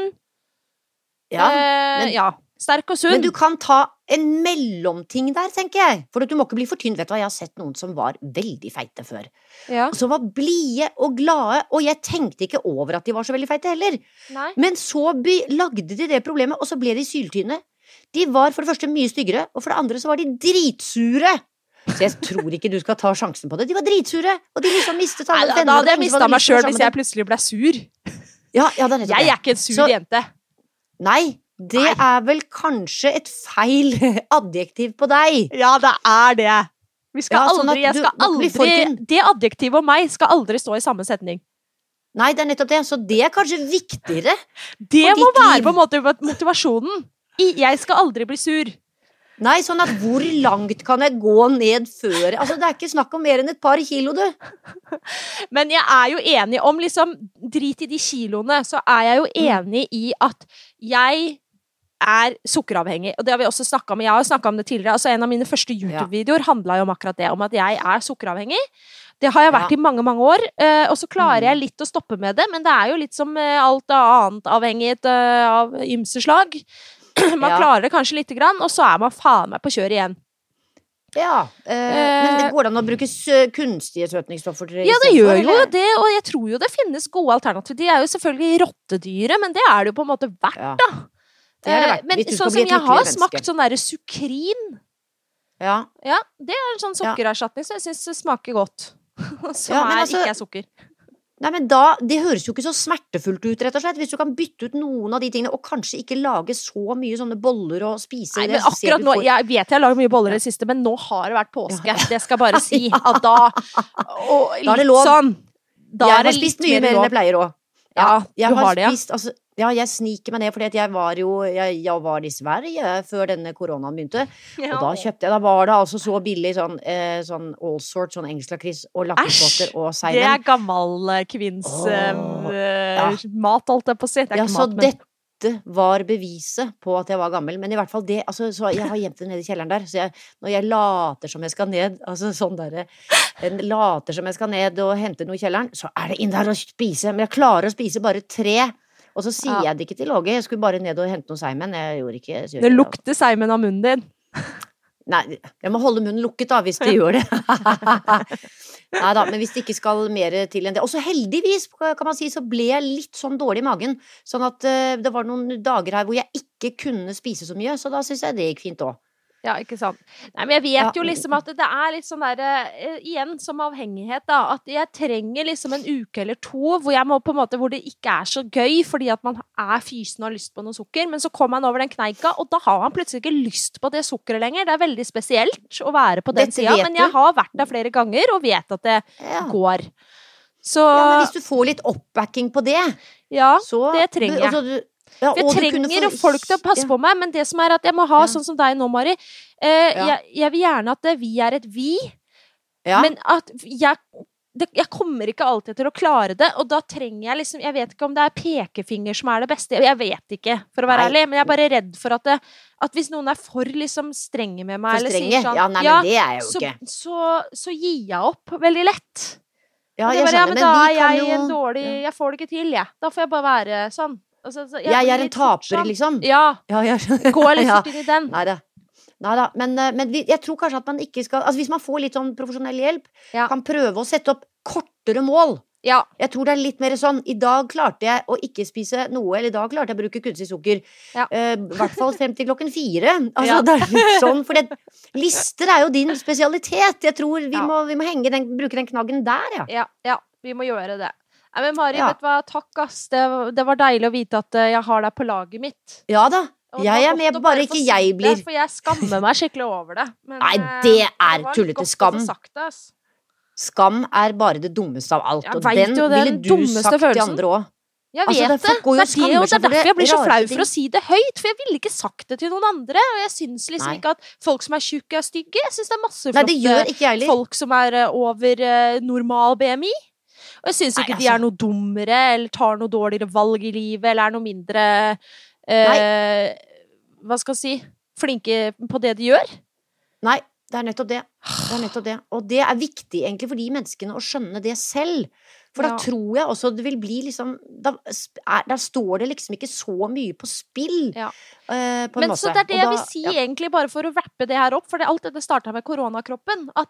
ja, eh, men- Ja. Sterk og sunn. Men du kan ta en mellomting der, tenker jeg. For du må ikke bli for tynn. Vet du hva, jeg har sett noen som var veldig feite før. ja. Som var blide og glade, og jeg tenkte ikke over at de var så veldig feite heller. Nei. Men så lagde de det problemet, og så ble de syltynne. De var for det første mye styggere, og for det andre så var de dritsure. Så jeg tror ikke du skal ta sjansen på det. De var dritsure, og de liksom mistet alle da, da hadde jeg mista meg sjøl hvis jeg plutselig ble sur. Ja, ja, det er Jeg er ikke en sur Så- jente. Nei, det er vel kanskje et feil adjektiv på deg. Ja, det er det. Vi skal Ja, sånn aldri, jeg skal aldri. Det adjektivet og meg skal aldri stå i samme setning. Nei, det er nettopp det. Så det er kanskje viktigere. Det må være på en måte motivasjonen. Jeg skal aldri bli sur. Nei, sånn at hvor langt kan jeg gå ned før Altså, det er ikke snakk om mer enn et par kilo, du. Men jeg er jo enig om liksom Drit i de kiloene, så er jeg jo Mm. enig i at jeg er sukkeravhengig. Og det har vi også snakka om. Jeg har snakka om det tidligere. Altså En av mine første YouTube-videoer handla jo om akkurat det. Om at jeg er sukkeravhengig. Det har jeg vært Ja. i mange, mange år. eh, og så klarer Mm. jeg litt å stoppe med det, men det er jo litt som eh, alt annet avhengighet eh, av ymse slag. Man Ja. klarer det kanskje lite grann, og så er man faen meg på kjøret igjen. Ja. Men det går an å bruke kunstige søtningsstoffer Ja, det gjør jo det, og jeg tror jo det finnes gode alternativer. De er jo selvfølgelig rottedyre, men det er det jo på en måte verdt, da. Det har det vært. Men sånn som jeg har smakt sånn derre sukrin Ja. Ja, det er en sånn Ja. sukkererstatning som jeg syns smaker godt. Som Ja, er, altså- ikke er sukker. Nei, men da, Det høres jo ikke så smertefullt ut, rett og slett. Hvis du kan bytte ut noen av de tingene, og kanskje ikke lage så mye sånne boller og spise Nei, men akkurat nå, Jeg vet jeg har laget mye boller i det siste, men nå har det vært påske. Det skal jeg bare si. At da Og Da er det lov. sånn Da jeg har spist mye mer enn jeg pleier òg. Ja, jeg du har det, ja. spist, altså, ja, jeg sniker meg ned, fordi jeg var jo jeg, jeg var i Sverige før denne koronaen begynte. Ja. Og da kjøpte jeg, da var det altså så billig sånn, eh, sånn all sorts, sånn engelsk lakris og lakrisbåter og Det er gammel kvinns oh, eh, ja. mat, holdt jeg på å si. Ja, så mat, men dette var beviset på at jeg var gammel. Men i hvert fall det, altså, så jeg har gjemt det nede i kjelleren der. Så jeg, når jeg later som jeg skal ned, altså sånn derre en Later som jeg skal ned og hente noe i kjelleren, så er det inn der og spise. Men jeg klarer å spise bare tre. Og så sier Ja. jeg det ikke til Åge. Jeg skulle bare ned og hente noe seimen. Jeg gjorde ikke gjør det lukter seimen av munnen din. Nei, jeg må holde munnen lukket da, hvis det gjør det. Nei da, men hvis det ikke skal mer til enn det. Og så heldigvis, kan man si, så ble jeg litt sånn dårlig i magen. Sånn at eh, det var noen dager her hvor jeg ikke kunne spise så mye, så da syns jeg det gikk fint òg. Ja, ikke sant. Nei, men jeg vet Ja. jo liksom at det er litt sånn derre eh, Igjen, som avhengighet, da. At jeg trenger liksom en uke eller to hvor jeg må på en måte Hvor det ikke er så gøy fordi at man er fysen og har lyst på noe sukker. Men så kommer man over den kneika, og da har man plutselig ikke lyst på det sukkeret lenger. Det er veldig spesielt å være på den sida, men jeg har vært der flere ganger og vet at det Ja. går. Så ja, men hvis du får litt oppbacking på det, ja. så det trenger jeg. altså, ja, jeg trenger få- folk til å passe ja. på meg, men det som er at jeg må ha Ja. sånn som deg nå, Mari. Eh, Ja. jeg, jeg vil gjerne at eh, vi er et vi, Ja. men at jeg det, jeg kommer ikke alltid til å klare det, og da trenger jeg liksom Jeg vet ikke om det er pekefinger som er det beste, jeg vet ikke, for å være Nei. ærlig, men jeg er bare redd for at, det, at hvis noen er for liksom strenge med meg, For eller strenge? sånn Ja, nei, men det er jeg jo så, ikke. så, så gir jeg opp veldig lett. Ja, jeg bare, ja, men men da er jeg jo en dårlig. Jeg får det ikke til, jeg. Da får jeg bare være sånn. Altså, så Jeg jeg, er en taper, sånn. liksom. Ja. Ja, jeg. Gå fort inn i den. Nei da. Men, eh, men jeg tror kanskje at man ikke skal Altså hvis man får litt sånn profesjonell hjelp, Ja. kan prøve å sette opp kortere mål. Ja. Jeg tror det er litt mer sånn I dag klarte jeg å ikke spise noe, eller i dag klarte jeg å bruke kunstig sukker. Ja. uh, I hvert fall frem til klokken fire. Altså, Ja. det er litt sånn, for det, lister er jo din spesialitet. Jeg tror vi, må, vi må den, bruke den knaggen der, ja. Ja, ja, vi må gjøre det. Nei, men Mari, Ja. vet du hva, takk ass. Det, det var deilig å vite at eh, jeg har deg på laget mitt. Ja da. Og Jeg er med, bare ikke jeg jeg det, blir For jeg skammer meg skikkelig over det. Men, Nei, eh, det er tullete skam. det. Skam er bare det dummeste av alt, og den jo, ville du dummeste følelsen. til andre òg. Jeg Altså, vet det- det. Det er, det, det er derfor jeg blir så flau for å si det høyt. For jeg ville ikke sagt det til noen andre. Og jeg syns liksom Nei. ikke at folk som er tjukke, er stygge. Jeg syns det er masse Nei, flotte ikke folk som er eh, over normal BMI. Og jeg syns ikke de altså. er noe dummere eller tar noe dårligere valg i livet eller er noe mindre eh, Hva skal jeg si flinke på det de gjør. Nei, det er nettopp det. Det er nettopp det. Og det er viktig egentlig for de menneskene å skjønne det selv. For da Ja. tror jeg også det vil bli liksom Da, er, da står det liksom ikke så mye på spill, Ja. uh, på en Men måte. så det er det da, jeg vil si, ja. egentlig, bare for å rappe det her opp. For det, alt dette starta med koronakroppen. At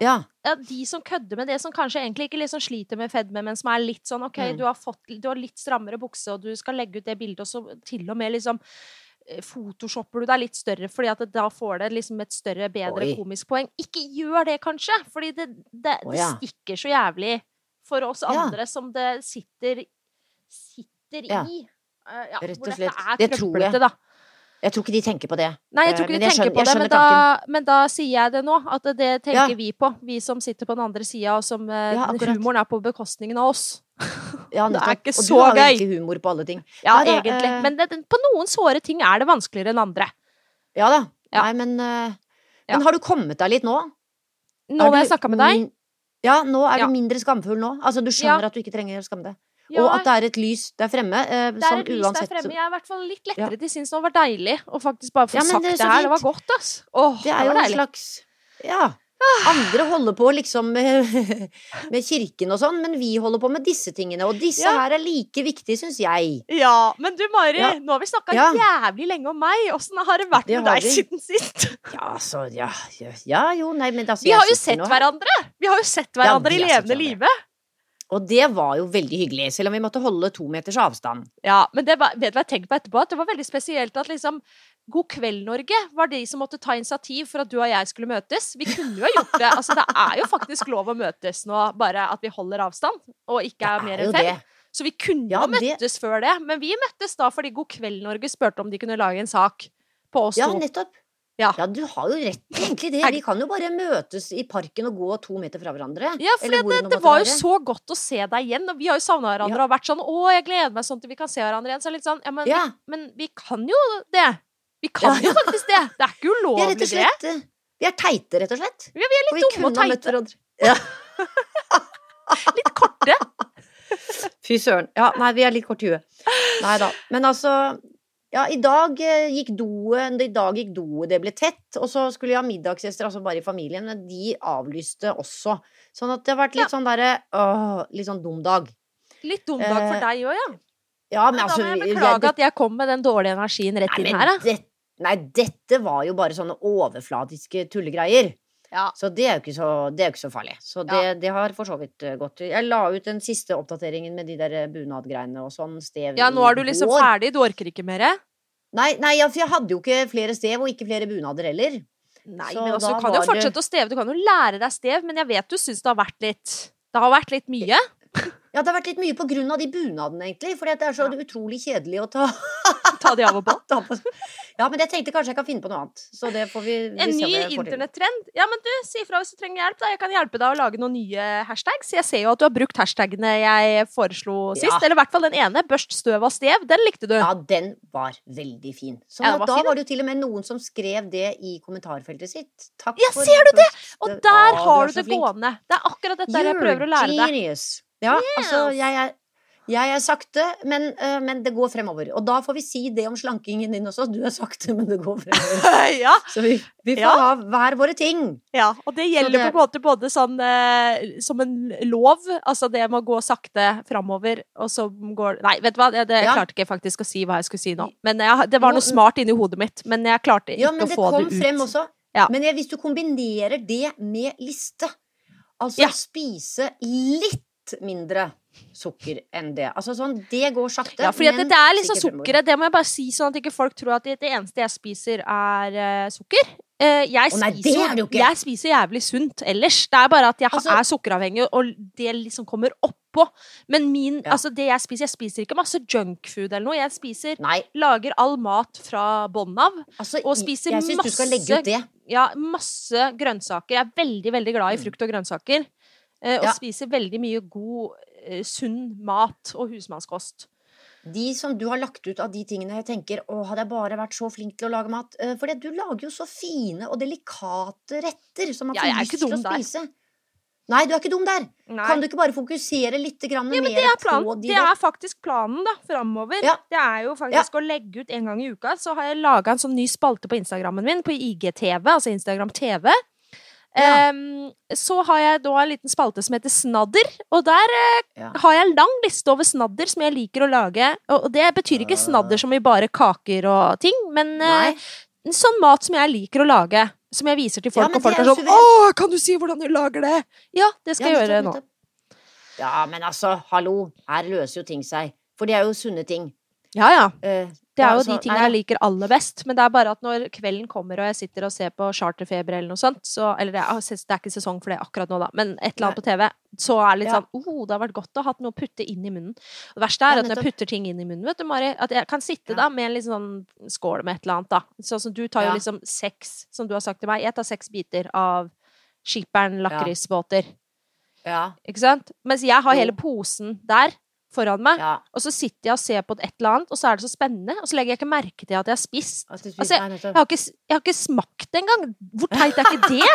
Ja. ja, de som kødder med det, som kanskje egentlig ikke liksom sliter med fedme, men som er litt sånn OK, Mm. du, har fått, du har litt strammere bukse, og du skal legge ut det bildet, og så til og med liksom eh, Photoshopper du deg litt større, fordi at da får det liksom et større, bedre Oi. komisk poeng. Ikke gjør det, kanskje! Fordi det, det, det ja. stikker så jævlig for oss andre som det sitter sitter i. Eh, ja, Rett og slett. Det tror jeg. da. Jeg tror ikke de tenker på det. Nei, jeg Eh, tror ikke de tenker skjønner- på det, men da, men da sier jeg det nå. At det tenker Ja. vi på, vi som sitter på den andre sida, og som eh, Ja, humoren er på bekostningen av oss. Ja, Det er ikke så gøy. Og du har jo ikke humor på alle ting. Ja, Nei da, egentlig. Men det, på noen såre ting er det vanskeligere enn andre. Ja da. Ja. Nei, men Men har du kommet deg litt nå? Nå har når jeg snakka med deg Ja, nå er Ja. du mindre skamfull nå. Altså, du skjønner Ja. at du ikke trenger å skamme deg. ja, Og at det er et lys der fremme. eh, det er et lys der uansett fremme. Jeg er i hvert fall litt Ja. lettere til sinns nå. Det var deilig å faktisk bare få Ja, sagt det det, her. Det var godt, ass. Åh, Det er jo en slags Ja. Andre holder på liksom med, med kirken og sånn, men vi holder på med disse tingene. Og disse Ja. her er like viktige, syns jeg. Ja, men du Mari, Ja. nå har vi snakka Ja. jævlig lenge om meg. Åssen har det vært Det med deg vi. siden sist? Ja, så ja, ja, ja jo, nei, men altså Vi har jo sett hverandre! Vi har jo sett hverandre i levende live. Og det var jo veldig hyggelig, selv om vi måtte holde to meters avstand. Ja, men det var, vet du hva jeg tenkte på etterpå? At det var veldig spesielt at liksom God kveld, Norge var de som måtte ta initiativ for at du og jeg skulle møtes. Vi kunne jo ha gjort det. Altså, det er jo faktisk lov å møtes nå, bare at vi holder avstand og ikke er er mer er enn fem. det. Så vi kunne Ja, jo det- møttes før det. Men vi møttes da fordi God kveld, Norge spurte om de kunne lage en sak på oss Ja, to. nettopp. Ja. Ja, du har jo rett egentlig det. Vi kan jo bare møtes i parken og gå to meter fra hverandre. Ja, for det, det, det var jo så godt å se deg igjen, og vi har jo savna hverandre Ja. og vært sånn 'Å, jeg gleder meg sånn til vi kan se hverandre igjen'. Så litt sånn Ja, men, Ja. men vi kan jo det. Vi kan Ja. jo faktisk det. Det er ikke Vi ulovlig, og det. slett eh, Vi er teite, rett og slett. Ja, Vi er Og vi litt dumme og ha møtt teite. Ja. Litt korte. Fy søren. Ja, nei, vi er litt kort i huet. Nei da. Men altså ja, i dag eh, gikk doet I dag gikk doet, det ble tett. Og så skulle jeg ha middagsgjester, altså bare i familien, men de avlyste også. Sånn at det har vært litt Ja. sånn derre Litt sånn dum dag. Litt dum dag for Eh, deg òg, ja. Ja, men Men altså da må jeg jeg- beklage det- at jeg kom med den dårlige energien rett Nei, inn her, da. Det, nei, dette var jo bare sånne overflatiske tullegreier. Ja. Så det er jo ikke så, det er jo ikke så farlig. Så det, det har for så vidt eh, gått. Jeg la ut den siste oppdateringen med de der eh, bunadgreiene og sånn stev ja, nå er du liksom år. ferdig, du orker ikke mer? Nei, nei ja, for jeg hadde jo ikke flere stev, og ikke flere bunader heller. Nei, Så men altså, du kan jo fortsette det- å steve, du kan jo lære deg stev, men jeg vet du syns det har vært litt Det har vært litt mye. Ja, det har vært litt mye på grunn av de bunadene, egentlig. For det er så utrolig kjedelig å ta, Ta de av og på. Ja, men jeg tenkte kanskje jeg kan finne på noe annet. Så det får vi, vi En ny internettrend. Ja, men du, si ifra hvis du trenger hjelp. da. Jeg kan hjelpe deg å lage noen nye hashtags. Jeg ser jo at du har brukt hashtagene jeg foreslo Ja. sist. Eller i hvert fall den ene. Børst støv av stev. Den likte du. Ja, den var veldig fin. Så Ja, var da fin, var det jo til og med noen som skrev det i kommentarfeltet sitt. Takk Ja, for ser du det? Og der Å, har du det flink. gående. Det er akkurat dette jeg prøver å lære deg. genius. Ja, altså, jeg er Jeg er sakte, men, eh, men det går fremover. Og da får vi si det om slankingen din også. Du er sakte, men det går fremover. ja, Så vi, vi får Ja. ha hver våre ting. ja, og det gjelder det- på en måte både sånn eh, som en lov, altså det med å gå sakte fremover, og så går Nei, vet du hva, det, det Ja. klarte ikke faktisk å si hva jeg skulle si nå. Men jeg, det var noe smart inni hodet mitt, men jeg klarte ikke Ja, å få det Ja, men det kom frem også. Ja. Men hvis du kombinerer det med liste, altså spise litt mindre sukker enn det. Altså sånn, det går sakte. Ja, fordi men det er liksom sukkeret. Det må jeg bare si, sånn at ikke folk tror at det, det eneste jeg spiser, er uh, sukker. Uh, jeg, Å nei, det spiser, er det ikke. jeg spiser jævlig sunt ellers. Det er bare at jeg Altså- er sukkeravhengig, og det liksom kommer oppå. Men min, Ja. altså det jeg spiser Jeg spiser ikke masse junkfood eller noe. Jeg spiser Nei, Lager all mat fra bånn av. altså Og spiser det. Ja, masse grønnsaker. Jeg er veldig, veldig glad i frukt og grønnsaker. Eh, og. Ja. spiser veldig mye god, eh, sunn mat og husmannskost. De som du har lagt ut av de tingene jeg tenker Å, hadde jeg bare vært så flink til å lage mat. Eh, For du lager jo så fine og delikate retter som man får lyst til å spise. der. Nei, du er ikke dum der. Nei. Kan du ikke bare fokusere litt Ja, mer det er, på de det er faktisk planen, da, framover. Ja. Det er jo faktisk å legge ut en gang i uka. Så har jeg laga en sånn ny spalte på Instagrammen min, på IGTV, altså Instagram TV. Ja. Em, så har jeg da en liten spalte som heter Snadder, og der uh, Ja. har jeg en lang liste over snadder som jeg liker å lage. Og og det betyr ikke snadder som i bare kaker og ting, men uh, sånn mat som jeg liker å lage. Som jeg viser til folk, Ja, og folk er sånn. 'Å, kan du si hvordan du lager det?' Ja, det skal jeg gjøre nå. Ja, men altså, hallo. Her løser jo ting seg. For det er jo sunne ting. Ja, ja. Eh, Det er jo de tingene jeg liker aller best. Men det er bare at når kvelden kommer og jeg sitter og ser på Charterfeber eller noe sånt, så Eller det er, det er ikke sesong for det akkurat nå, da, men et eller annet på TV, så er det litt sånn oh, det har vært godt å ha noe å putte inn i munnen. Og det verste er at når jeg putter ting inn i munnen, vet du, Mari, at jeg kan sitte da med en litt sånn skål med et eller annet, da. Sånn som du tar jo liksom seks, som du har sagt til meg, jeg tar seks biter av Skipperen lakrisbåter. Ja, Ikke sant? Mens jeg har hele posen der foran meg. ja. Og så sitter jeg og ser på et eller annet, og så er det så spennende. Og så legger jeg ikke merke til at jeg har spist. Altså, jeg. Jeg har ikke, jeg har ikke smakt det engang. Hvor teit er ikke det?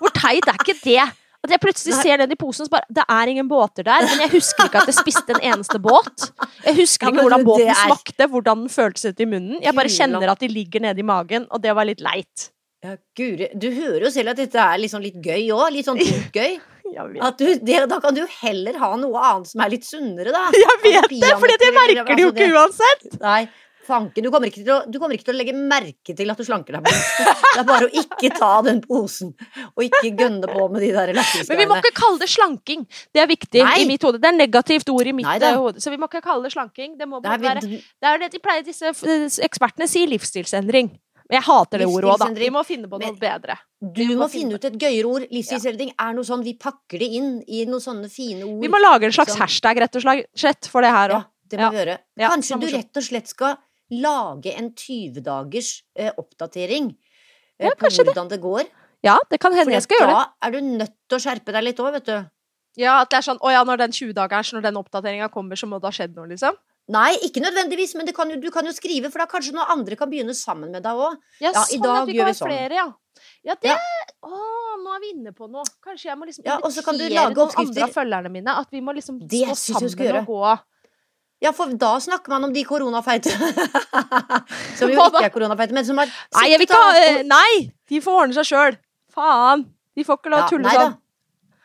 Hvor teit er ikke det? At jeg plutselig Nei. ser den i posen, så bare Det er ingen båter der. Men jeg husker ikke at jeg spiste en eneste båt. Jeg husker Ja, ikke hvordan båten er- smakte, hvordan den føltes ut i munnen. Jeg bare kjenner at de ligger nede i magen, og det var litt leit. Ja, Guri, du hører jo selv at dette er liksom litt gøy òg. Litt sånn gøy. Jeg vet, du, det, da kan du heller ha noe annet som er litt sunnere, da. jeg vet Altså, det, for det merker det jo altså, ikke uansett. Nei, fanken. Du kommer, ikke til å, du kommer ikke til å legge merke til at du slanker deg. Det er bare å ikke ta den posen, og ikke gønne på med de der Men vi må ikke kalle det slanking. Det er viktig Nei. i mitt hode. Det er negativt ord i mitt Nei eh, hode. Så vi må ikke kalle det slanking. Det må Nei, være Det er det de pleier, disse eh, ekspertene sier livsstilsendring. Men jeg hater det ordet òg, da. Vi må finne på noe Men- bedre. du må finne ut et gøyere ord. Livsstilsendring er noe sånn vi pakker det inn i noen sånne fine ord. Vi må lage en slags Sånn. hashtag, rett og slett, for det her Ja, det må vi gjøre. Kanskje du rett og slett skal lage en 20-dagers eh, oppdatering eh, på hvordan det. det går. Ja, det kan hende jeg skal gjøre det. da er du nødt til å skjerpe deg litt òg, vet du. Ja, At det er sånn Å ja, når den 20-dagers, når den oppdateringa kommer, så må det ha skjedd noe, liksom? Nei, ikke nødvendigvis, men det kan jo, du kan jo skrive, for da kanskje noen andre kan begynne sammen med deg òg. Ja, Ja, sånn at vi kan være sånn. flere, ja. Ja, det Ja. Å, nå er vi inne på noe. Kanskje jeg må liksom Ja, og så kan du invitere noen andre av følgerne mine. At vi må liksom Det stå sammen og gå. Ja, for da snakker man om de koronafeite. som jo ikke er koronafeite, men som har Nei, jeg vil ikke ha eh, Nei! De får ordne seg sjøl. Faen. De får ikke lov Ja, å tulle sånn.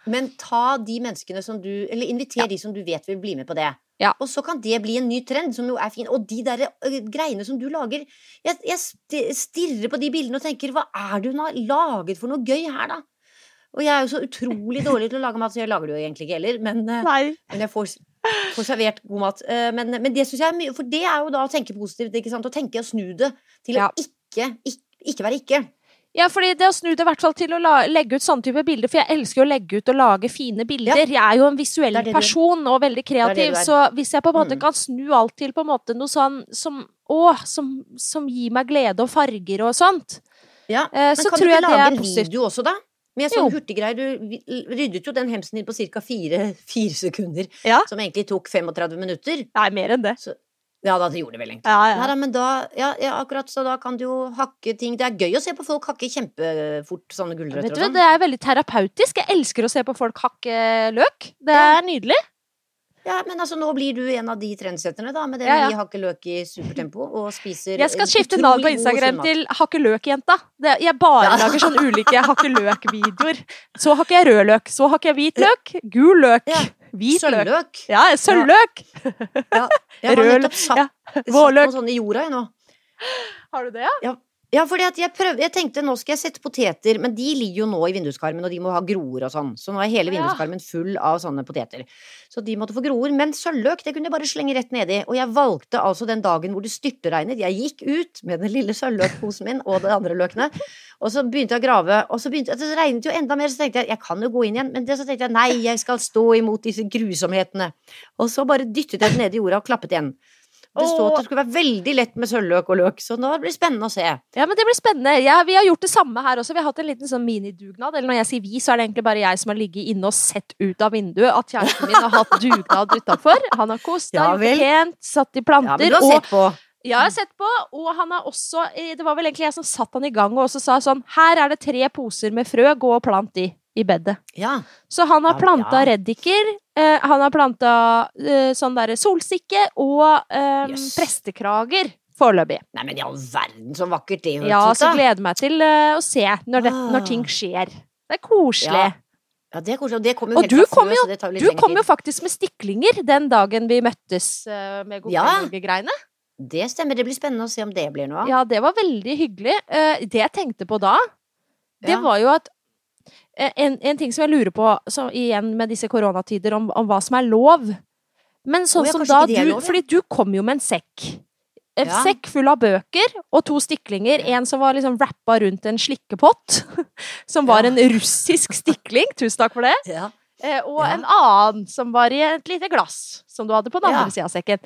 Men ta de menneskene som du Eller inviter de som du vet vil bli med på det. Ja. Og så kan det bli en ny trend, som jo er fin. Og de der greiene som du lager Jeg, jeg stirrer på de bildene og tenker hva er det hun har laget for noe gøy her, da? Og jeg er jo så utrolig dårlig til å lage mat, så jeg lager det jo egentlig ikke heller. Men, men jeg får, får servert god mat. Men, men det syns jeg er mye For det er jo da å tenke positivt, ikke sant? Å tenke og snu det til Ja. å ikke, ikke, ikke være ikke. Ja, fordi det å snu det i hvert fall til å legge ut sånne type bilder, for jeg elsker å legge ut og lage fine bilder. Jeg er jo en visuell er er. person og veldig kreativ, du så hvis jeg på en måte Mm. kan snu alt til på en måte noe sånn som Å, som, som gir meg glede og farger og sånt, Ja. eh, Men så kan tror du jeg ikke det lage er en positivt. video også, da? Med sånn hurtiggreier. Du ryddet jo den hemsen din på ca. fire, fire sekunder. Ja. Som egentlig tok 35 minutter. Nei, mer enn det. Ja, da, det gjorde det vel egentlig. Ja, Nei ja. da, men da, ja, ja, akkurat, så da kan du jo hakke ting. Det er gøy å se på folk hakke kjempefort sånne gulrøtter og sånn. det er veldig terapeutisk. Jeg elsker å se på folk hakke løk. Det Ja. er nydelig. Ja, men altså nå blir du en av de trendsetterne, da, med det Ja, ja. vi hakker løk i supertempo og spiser Jeg skal eh, skifte navn på Instagram til Hakke løk-jenta. Jeg bare Ja. lager sånn ulike hakke løk-videoer. Så hakker jeg rød løk, så hakker jeg hvit løk, gul løk, Ja. hvit løk. Sølvløk. Ja, sølvløk! Jeg har nettopp satt, ja. satt noe sånn i jorda, jeg nå. Har du det, ja? Ja, fordi at jeg prøv, jeg tenkte nå skal jeg sette poteter, men de ligger jo nå i vinduskarmen, og de må ha groer og sånn. Så nå er hele Ja. vinduskarmen full av sånne poteter. Så de måtte få groer. Men sølvløk, det kunne jeg bare slenge rett nedi. Og jeg valgte altså den dagen hvor det styrtregnet. Jeg gikk ut med den lille sølvløkposen min og de andre løkene, og så begynte jeg å grave, og så begynte det regnet jo enda mer, så tenkte jeg jeg kan jo gå inn igjen, men det, så tenkte jeg nei, jeg skal stå imot disse grusomhetene. Og så bare dyttet jeg den ned i jorda og klappet igjen. Det sto at det skulle være veldig lett med sølvløk og løk, så nå blir det spennende å se. Ja, men det blir spennende. Ja, vi har gjort det samme her også. Vi har hatt en liten sånn minidugnad. Eller når jeg sier vi, så er det egentlig bare jeg som har ligget inne og sett ut av vinduet at kjæresten min har hatt dugnad utafor. Han har kost, Ja vel. pent, satt i planter. Ja, men du har og sett på. Ja, jeg har sett på, og han har også eh, Det var vel egentlig jeg som satte han i gang og også sa sånn Her er det tre poser med frø, gå og plant de i bedet. Ja. Så han har Ja, planta ja. reddiker, eh, han har planta eh, sånn derre solsikke og eh, Yes. prestekrager foreløpig. Nei, men i all verden, så vakkert det hørtes Ja, så gleder gleder meg til eh, å se når, det, Ah. når ting skjer. Det er koselig. Ja, Ja, det er koselig. Og det kommer jo Og du kom jo- litt Du kom jo faktisk med stiklinger den dagen vi møttes uh, med God Ja. Det stemmer. Det blir spennende å se om det blir noe av. Ja, det var veldig hyggelig. Uh, det jeg tenkte på da, det Ja. var jo at en, en ting som jeg lurer på så, igjen med disse koronatider, om, om hva som er lov. Men sånn som da du lov, ja. Fordi du kom jo med en sekk. En Ja. sekk full av bøker og to stiklinger. En som var liksom wrappa rundt en slikkepott. Som var Ja. en russisk stikling. Tusen takk for det. Ja. Eh, og Ja. en annen som var i et lite glass, som du hadde på den Ja. andre sida av sekken.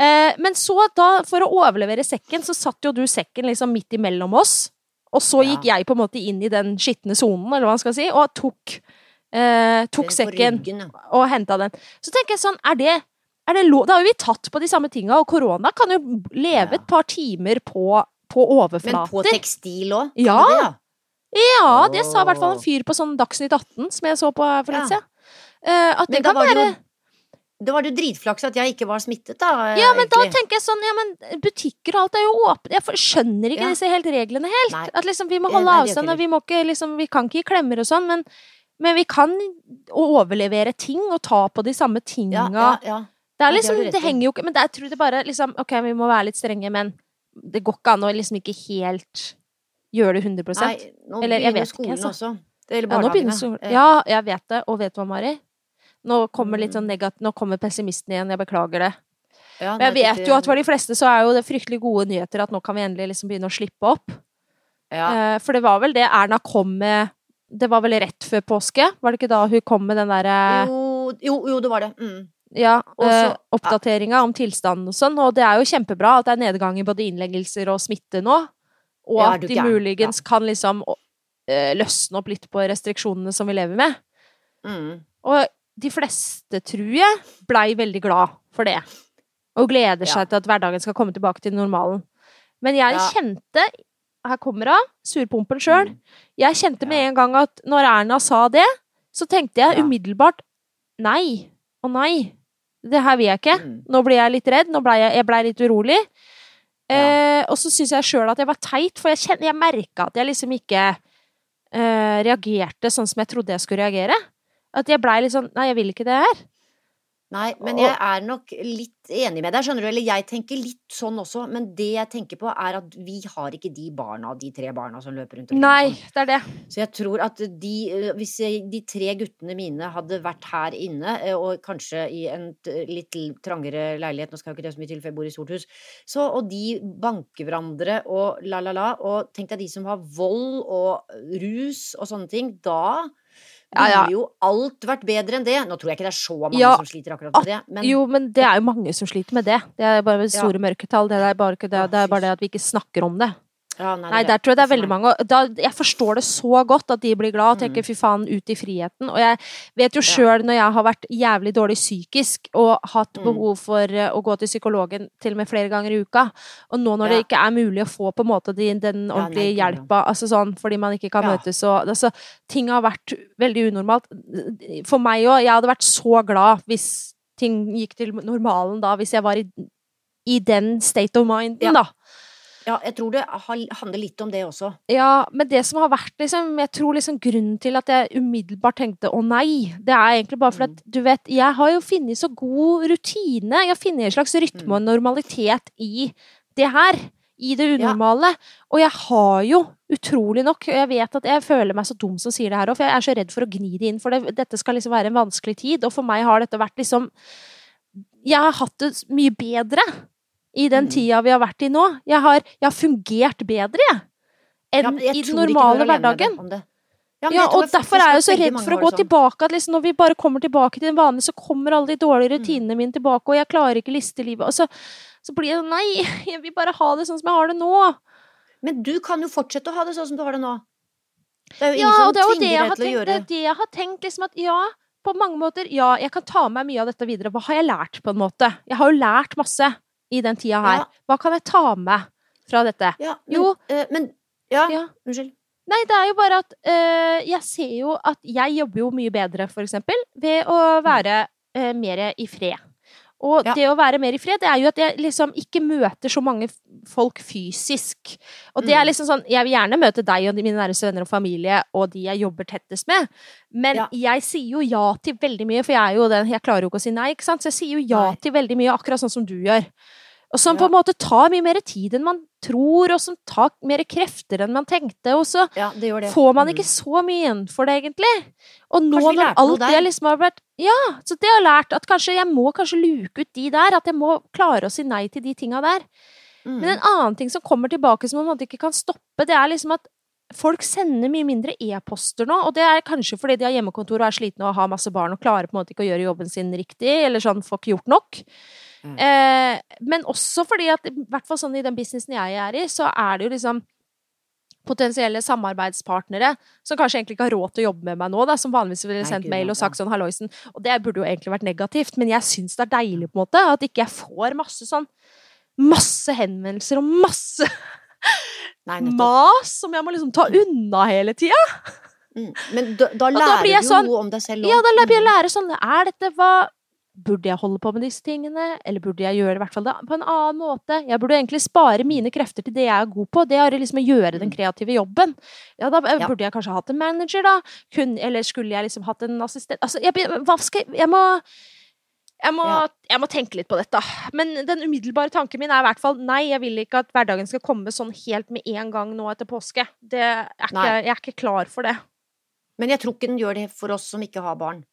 Eh, men så, da, for å overlevere sekken, så satt jo du sekken liksom midt imellom oss. Og så Ja. gikk jeg på en måte inn i den skitne sonen, eller hva man skal si, og tok, eh, tok sekken ryggen, og henta den. Så tenker jeg sånn, er det, er det lov Da har jo vi tatt på de samme tinga, og korona kan jo leve Ja. et par timer på, på Men på tekstil òg? Ja. Ja, det sa i hvert fall en fyr på sånn Dagsnytt 18, som jeg så på for litt Ja. siden. Eh, at Men det kan det være jo Da var det jo dritflaks at jeg ikke var smittet, da. Ja, men da tenker jeg sånn, ja, men butikker og alt er jo åpne. Jeg skjønner ikke Ja. disse helt reglene helt. Nei. At liksom vi må Eh, holde nei, avstand, og vi må ikke liksom Vi kan ikke gi klemmer og sånn, men, men vi kan overlevere ting og ta på de samme tinga. ja, ja. Det er det liksom, det, henger jo ikke Men det, jeg tror det bare liksom Ok, vi må være litt strenge, men det går ikke an å liksom ikke helt gjøre det 100 Nei, nå Eller, begynner vet ikke, skolen altså. også. Eller ja, nå begynner barnehagene. Eh, ja, jeg vet det. Og vet du hva, Mari? Nå kommer litt sånn Mm. negat Nå kommer pessimisten igjen. Jeg beklager det. ja, Men jeg vet jo at for de fleste så er jo det fryktelig gode nyheter at nå kan vi endelig liksom begynne å slippe opp. ja. Eh, For det var vel det Erna kom med Det var vel rett før påske? Var det ikke da hun kom med den derre jo, jo, jo, det var det. Mm. ja, eh, oppdateringa om tilstanden og sånn? Og det er jo kjempebra at det er nedgang i både innleggelser og smitte nå. Og at de muligens muligens kan liksom eh, løsne opp litt på restriksjonene som vi lever med. Mm. Og de fleste, tror jeg, blei veldig glad for det. Og gleder Ja. seg til at hverdagen skal komme tilbake til normalen. Men jeg Ja. kjente Her kommer hun, surpumpen sjøl. Mm. Jeg kjente med en gang at når Erna sa det, så tenkte jeg umiddelbart nei og nei. Det her vil jeg ikke. Mm. Nå blir jeg litt redd. Nå ble jeg, jeg ble litt urolig. Eh, og så syns jeg sjøl at jeg var teit, for jeg, kjen- jeg merka at jeg liksom ikke eh, reagerte sånn som jeg trodde jeg skulle reagere. At jeg blei litt sånn Nei, jeg vil ikke det her. Nei, men jeg er nok litt enig med deg, skjønner du. Eller jeg tenker litt sånn også, men det jeg tenker på er at vi har ikke de barna, de tre barna som løper rundt omkring. Nei, sånn. det er det. Så jeg tror at de, eh, hvis de tre guttene mine hadde vært her inne, eh, og kanskje i en litt trangere leilighet, nå skal jo ikke det så mye til, for jeg bor i stort hus, så, og de banker hverandre og la, la, la, og tenk deg de som har vold og rus og sånne ting, da Ja, ville jo alt vært bedre enn det. Nå tror jeg ikke det er så mange Ja, som sliter akkurat med det, men Jo, men det er jo mange som sliter med det. Det er bare store mørketall. Det er bare, det, det er bare det at vi ikke snakker om det. Ja, Nei, der tror jeg det er veldig mange. Da, jeg forstår det så godt at de blir glad og tenker Mm. fy faen, ut i friheten. Og jeg vet jo sjøl når jeg har vært jævlig dårlig psykisk og hatt Mm. behov for eh, å gå til psykologen til og med flere ganger i uka, og nå når det ikke er mulig å få på en måte den, den ordentlige nei, ja. hjelpa, altså sånn fordi man ikke kan møtes og altså, Ting har vært veldig unormalt. For meg òg. Jeg hadde vært så glad hvis ting gikk til normalen da, hvis jeg var i, i den state of mind, Ja. da. Ja, jeg tror det handler litt om det også. Ja, men det som har vært liksom Jeg tror liksom grunnen til at jeg umiddelbart tenkte å nei, det er egentlig bare fordi Mm. at du vet, jeg har jo funnet så god rutine. Jeg har funnet en slags rytme og normalitet i det her. I det unormale. Ja. Og jeg har jo utrolig nok og Jeg vet at jeg føler meg så dum som sier det her òg, for jeg er så redd for å gni det inn. For det, dette skal liksom være en vanskelig tid, og for meg har dette vært liksom Jeg har hatt det mye bedre i den Mm. tida vi har vært i nå. Jeg har, jeg har fungert bedre, jeg. Enn Ja, jeg i den normale det- hverdagen. Ja, Ja, og derfor er jeg så redd for å gå tilbake. At liksom når vi bare kommer tilbake til den vanlige, så kommer alle de dårlige Mm. rutinene mine tilbake, og jeg klarer ikke listelivet. Og så, så blir det sånn nei, jeg vil bare ha det sånn som jeg har det nå. Men du kan jo fortsette å ha det sånn som du har det nå. Det er jo Ja, ingen som tvinger deg til å gjøre Det er det jeg har tenkt, liksom at ja, på mange måter, ja, jeg kan ta med meg mye av dette videre. Hva har jeg lært, på en måte? Jeg har jo lært masse i den tida her. Hva kan jeg ta med fra dette? Ja, men, Jo. eh, men ja, Ja. unnskyld. Nei, det er jo bare at øh, jeg ser jo at jeg jobber jo mye bedre, for eksempel, ved å være øh, mer i fred. Og Ja. det å være mer i fred, det er jo at jeg liksom ikke møter så mange folk fysisk. Og det er Mm. liksom sånn Jeg vil gjerne møte deg og mine nærmeste venner og familie og de jeg jobber tettest med, men Ja. jeg sier jo ja til veldig mye, for jeg er jo den Jeg klarer jo ikke å si nei, ikke sant? Så jeg sier jo ja Nei. til veldig mye, akkurat sånn som du gjør. Og som Ja. på en måte tar mye mer tid enn man tror, og som tar mer krefter enn man tenkte. Og så Ja, det det. får man Mm. ikke så mye igjen for det, egentlig. Og nå når alt det liksom har vært Ja, så det har jeg lært. At kanskje jeg må kanskje luke ut de der. At jeg må klare å si nei til de tinga der. Mm. Men en annen ting som kommer tilbake som man ikke kan stoppe, det er liksom at folk sender mye mindre e-poster nå. Og det er kanskje fordi de har hjemmekontor og er slitne og har masse barn og klarer på en måte ikke å gjøre jobben sin riktig, eller sånn får ikke gjort nok. Mm. Eh, men også fordi at, i hvert fall sånn i den businessen jeg er i, så er det jo liksom potensielle samarbeidspartnere som kanskje egentlig ikke har råd til å jobbe med meg nå, da, som vanligvis ville Nei, sendt gud, mail og sagt sånn 'halloisen'. Og det burde jo egentlig vært negativt, men jeg syns det er deilig, på en måte, at ikke jeg får masse sånn Masse henvendelser og masse Nei, mas som jeg må liksom ta unna hele tida. Mm. Men da, da da lærer jeg du jo sånn- om deg selv Ja, da Mm. blir jeg lære sånn Er dette hva Burde jeg holde på med disse tingene, eller burde jeg gjøre det i hvert fall da, på en annen måte? Jeg burde egentlig spare mine krefter til det jeg er god på. Det er liksom å gjøre den Mm. kreative jobben. Ja, da eh, Ja. burde jeg kanskje hatt en manager, da. Kun, eller skulle jeg liksom hatt en assistent Altså, jeg, jeg Jeg må jeg må, Ja. jeg må tenke litt på dette. Men den umiddelbare tanken min er i hvert fall nei, jeg vil ikke at hverdagen skal komme sånn helt med en gang nå etter påske. Det er ikke, jeg er ikke klar for det. Men jeg tror ikke den gjør det for oss som ikke har barn.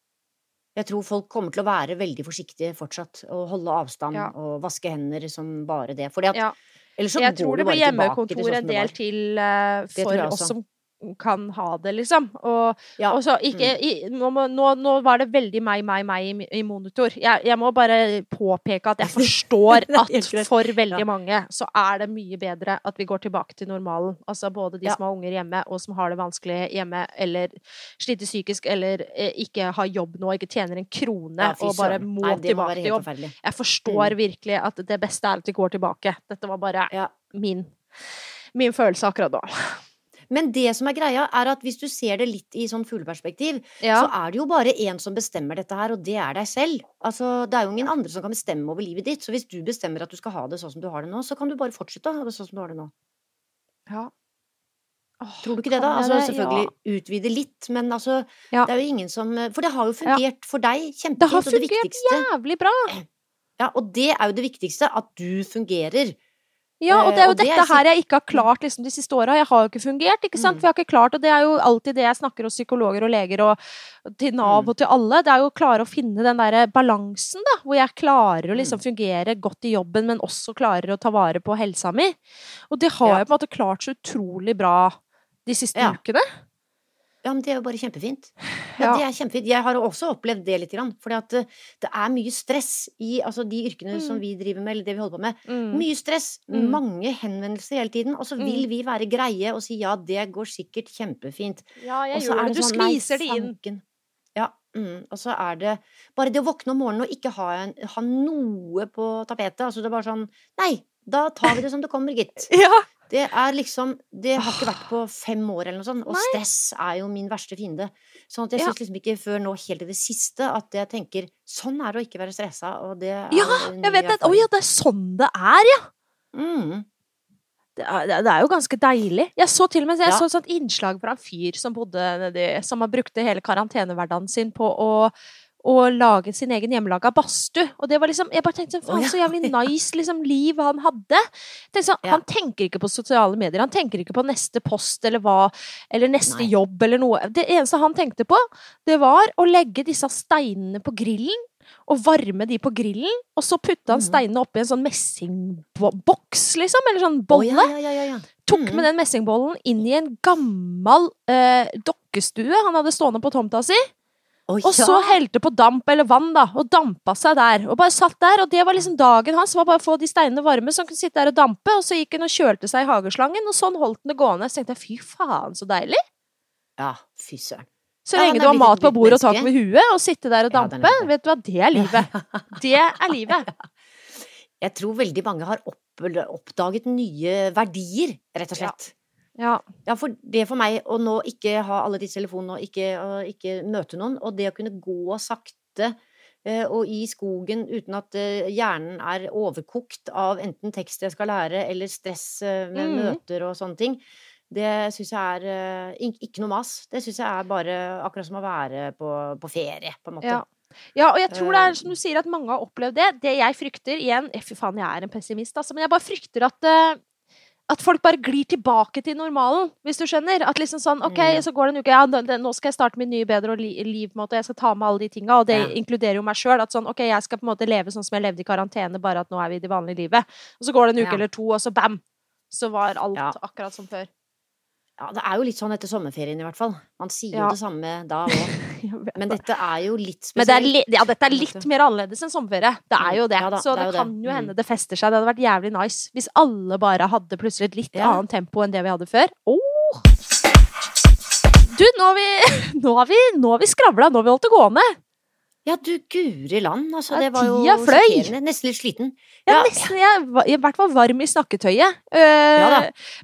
Jeg tror folk kommer til å være veldig forsiktige fortsatt, og holde avstand Ja. og vaske hender som bare det. Fordi at Ja. ellers så Jeg går tror det blir til hjemmekontor sånn en del til uh, for oss som kan ha det, liksom. Og, Ja. og så ikke i, nå, nå, nå var det veldig meg, meg, meg i, i monitor. Jeg, jeg må bare påpeke at jeg forstår at for veldig Ja. mange så er det mye bedre at vi går tilbake til normalen. Altså både de Ja. som har unger hjemme, og som har det vanskelig hjemme, eller sliter psykisk, eller eh, ikke har jobb nå, ikke tjener en krone, og bare må Nei, må tilbake til jobb. Jeg forstår virkelig at det beste er at vi går tilbake. Dette var bare min, min følelse akkurat nå. Men det som er greia, er at hvis du ser det litt i sånn fugleperspektiv, Ja. så er det jo bare én som bestemmer dette her, og det er deg selv. Altså, det er jo ingen andre som kan bestemme over livet ditt. Så hvis du bestemmer at du skal ha det sånn som du har det nå, så kan du bare fortsette å ha det sånn som du har det nå. Ja. Åh, Tror du ikke det, da? Altså, selvfølgelig selvfølgelig utvide litt, men altså Ja. Det er jo ingen som For det har jo fungert for deg Ja. Det kjempefint, har det fungert jævlig bra! Ja, og det er jo det viktigste, at du fungerer. Ja, og det er Eh, jo og det er dette her jeg ikke har klart liksom, de siste åra. Jeg har jo ikke fungert, ikke sant? Mm. Jeg har ikke klart, og det er jo alltid det jeg snakker hos psykologer og leger og til Nav Mm. og til alle. Det er jo å klare å finne den derre balansen, da. Hvor jeg klarer å Mm. liksom fungere godt i jobben, men også klarer å ta vare på helsa mi. Og det har Ja. jeg på en måte klart så utrolig bra de siste Ja. ukene. Ja, men det er jo bare kjempefint. Ja, Ja. det er kjempefint. Jeg har også opplevd det litt, grann, fordi eh, det er mye stress i altså, de yrkene som Mm. vi driver med, eller det vi holder på med. Mm. Mye stress, Mm. mange henvendelser hele tiden, og så vil Mm. vi være greie og si ja, det går sikkert kjempefint. Ja, jeg Og gjør det. det. Du sånn, skviser det inn. Ja, mm. og så er det bare det å våkne om morgenen og ikke ha, en, ha noe på tapetet. Altså det er bare sånn Nei, da tar vi det som det kommer, gitt. Ja. Det er liksom Det har ikke vært på fem år eller noe sånt, og Nei. stress er jo min verste fiende. Sånn at jeg Ja. syns liksom ikke før nå helt i det siste at jeg tenker sånn er det å ikke være stressa, og det er Ja, Jeg vet det. Å ja, det er sånn det er, ja! Mm. Det er, det er jo ganske deilig. Jeg så til og med jeg Ja. så et sånt innslag fra en fyr som bodde nedi Som har brukt hele karantenehverdagen sin på å å lage sin egen hjemmelaga badstue. Og det var liksom Jeg bare tenkte sånn, faen, så jævlig nice liksom, liv han hadde. Sånn, Ja. Han tenker ikke på sosiale medier, han tenker ikke på neste post eller hva, eller neste Nei. jobb eller noe. Det eneste han tenkte på, det var å legge disse steinene på grillen. Og varme de på grillen, og så putte han Mhm. steinene oppi en sånn messingboks, liksom. Eller sånn bolle Oh, ja, ja, tok Mhm. med den messingbollen inn i en gammel eh, dokkestue han hadde stående på tomta si, Å, og så ja. helte på damp eller vann, da, og dampa seg der. Og bare satt der, og det var liksom dagen hans, var bare å få de steinene varme, så han kunne sitte der og dampe, og så gikk han og kjølte seg i hageslangen, og sånn holdt han det gående. Så tenkte jeg fy faen, så deilig! ja, fy søren. Så lenge ja, du har mat på bordet og tak over huet, og sitte der og Ja, dampe, ja, vet du hva, det er livet. Det er livet. Jeg tror veldig mange har opp, oppdaget nye verdier, rett og Ja. slett. Ja. Ja, for det for meg å nå ikke ha alle disse telefonene og ikke, og ikke møte noen, og det å kunne gå sakte eh, og i skogen uten at eh, hjernen er overkokt av enten tekst jeg skal lære, eller stress eh, med Mm. møter og sånne ting, det syns jeg er ikke noe mas. Det syns jeg er bare akkurat som å være på, på ferie, på en måte. Ja. Ja, og jeg tror det er som du sier at mange har opplevd det. Det jeg frykter igjen Fy faen, jeg er en pessimist, altså. Men jeg bare frykter at at folk bare glir tilbake til normalen, hvis du skjønner. At liksom sånn OK, Mm. så går det en uke, ja, nå- skal jeg starte mitt nye, bedre li liv, en måte, jeg skal ta med alle de tinga, og det Ja. inkluderer jo meg sjøl. At sånn OK, jeg skal på en måte leve sånn som jeg levde i karantene, bare at nå er vi i det vanlige livet. Og så går det en uke Ja. eller to, og så bam! Så var alt akkurat som før. Ja, det er jo litt sånn etter sommerferien i hvert fall. Man sier Ja. jo det samme da òg. Men dette er jo litt spesielt. Men det er li ja, dette er litt mer annerledes enn sommerferie. Det er jo det. Ja da, så det det, kan det. jo Mm. hende det fester seg. Det hadde vært jævlig nice hvis alle bare hadde plutselig et litt annet tempo enn det vi hadde før. Oh. Du, nå har vi, nå har vi, nå har vi skravla, nå har vi holdt det gående. Ja, du guri land, altså. Ja, Det var jo tida fløy. Nesten litt sliten. Jeg er Ja, nesten, jeg var i hvert fall varm i snakketøyet. Uh, Ja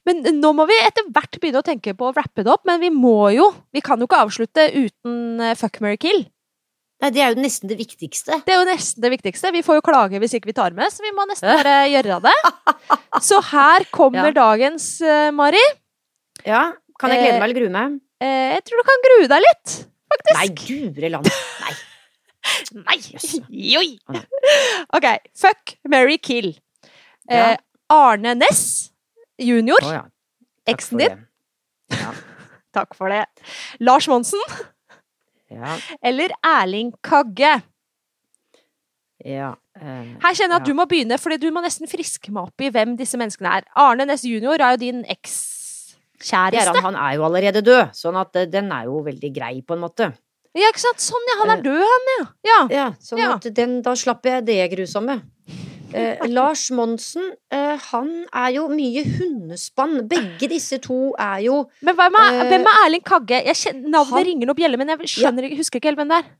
men nå må vi etter hvert begynne å tenke på å wrappe det opp. Men vi må jo Vi kan jo ikke avslutte uten eh, fuck, marry, kill. Nei, det er jo nesten det viktigste. Det er jo nesten det viktigste. Vi får jo klage hvis ikke vi tar med, så vi må nesten bare gjøre det. Så her kommer Ja. dagens, uh, Mari. Ja, Kan jeg glede meg eller grue meg? Uh, jeg tror du kan grue deg litt, faktisk. Nei, guri land. Nei. Nei! Joi! OK. Fuck, marry, kill. Eh, Arne Næss junior, ja. Eksen din. Ja. Takk for det. Lars Monsen Ja. eller Erling Kagge. ja. eh, Her kjenner jeg at du må begynne, fordi du må nesten friske meg opp i hvem disse menneskene er. Arne Næss junior er jo din ekskjæreste. Han er jo allerede død, sånn at eh, den er jo veldig grei, på en måte. Ja, ikke sant? Sånn, ja. Han er Eh, død, han, ja. Ja. Ja, sånn Ja. at den, da slapp jeg det grusomme. Eh, Lars Monsen, eh, han er jo mye hundespann. Begge disse to er jo Men hvem er, Eh, hvem er Erling Kagge? Jeg kjenner, navnet han- ringer noe bjelle, men jeg skjønner, ja. husker ikke helt hvem det er.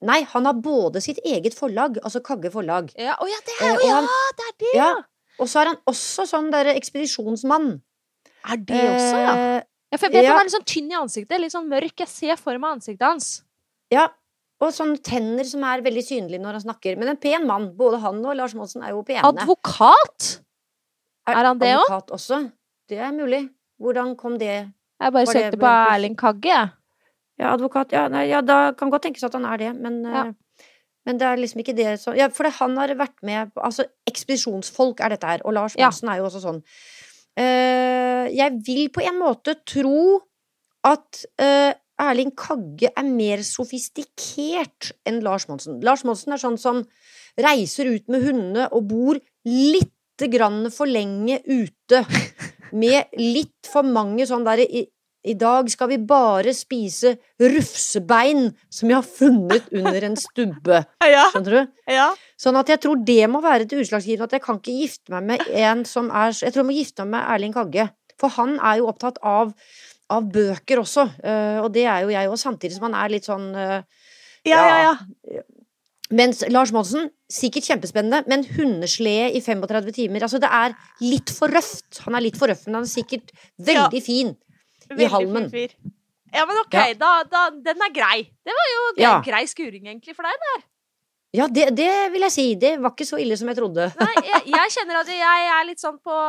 Nei, han har både sitt eget forlag, altså Kagge forlag, Ja, å ja, det Eh, er jo ja, han- det er det, ja. og så er han også sånn derre ekspedisjonsmann. Er det også, ja? Eh, ja for jeg vet ja. han er litt sånn tynn i ansiktet, litt sånn mørk. Jeg ser for meg ansiktet hans. Ja. Og sånne tenner som er veldig synlige når han snakker. Men en pen mann. Både han og Lars Monsen er jo pene. Advokat? Er han det også? Advokat også? Det er mulig. Hvordan kom det Jeg bare det søkte på Erling Kagge, jeg. Ja, advokat. Ja, nei, ja da kan godt tenkes at han er det, men Ja. eh, Men det er liksom ikke det som Ja, for det, han har vært med Altså, ekspedisjonsfolk er dette her, og Lars Ja. Er jo også sånn. Uh, jeg vil på en måte tro at eh, Erling Kagge er mer sofistikert enn Lars Monsen. Lars Monsen er sånn som reiser ut med hundene og bor lite grann for lenge ute. Med litt for mange sånn derre i, I dag skal vi bare spise rufsebein som jeg har funnet under en stubbe. Skjønner du? ja. Sånn at jeg tror det må være til utslagsgivende at jeg kan ikke gifte meg med en som er Jeg tror jeg må gifte meg med Erling Kagge. For han er jo opptatt av, av bøker også, eh, og det er jo jeg òg, samtidig som han er litt sånn eh, Ja, ja, ja. Mens Lars Monsen, sikkert kjempespennende, men hundeslede i 35 timer Altså, det er litt for røft. Han er litt for røff, men han er sikkert veldig fin i halmen. fin fyr. Ja, men ok, Ja. da, da, den er grei. Det var jo grei, Ja. grei skuring, egentlig, for deg. det. Ja, det, det vil jeg si. Det var ikke så ille som jeg trodde. Nei, jeg, jeg kjenner at jeg er litt sånn på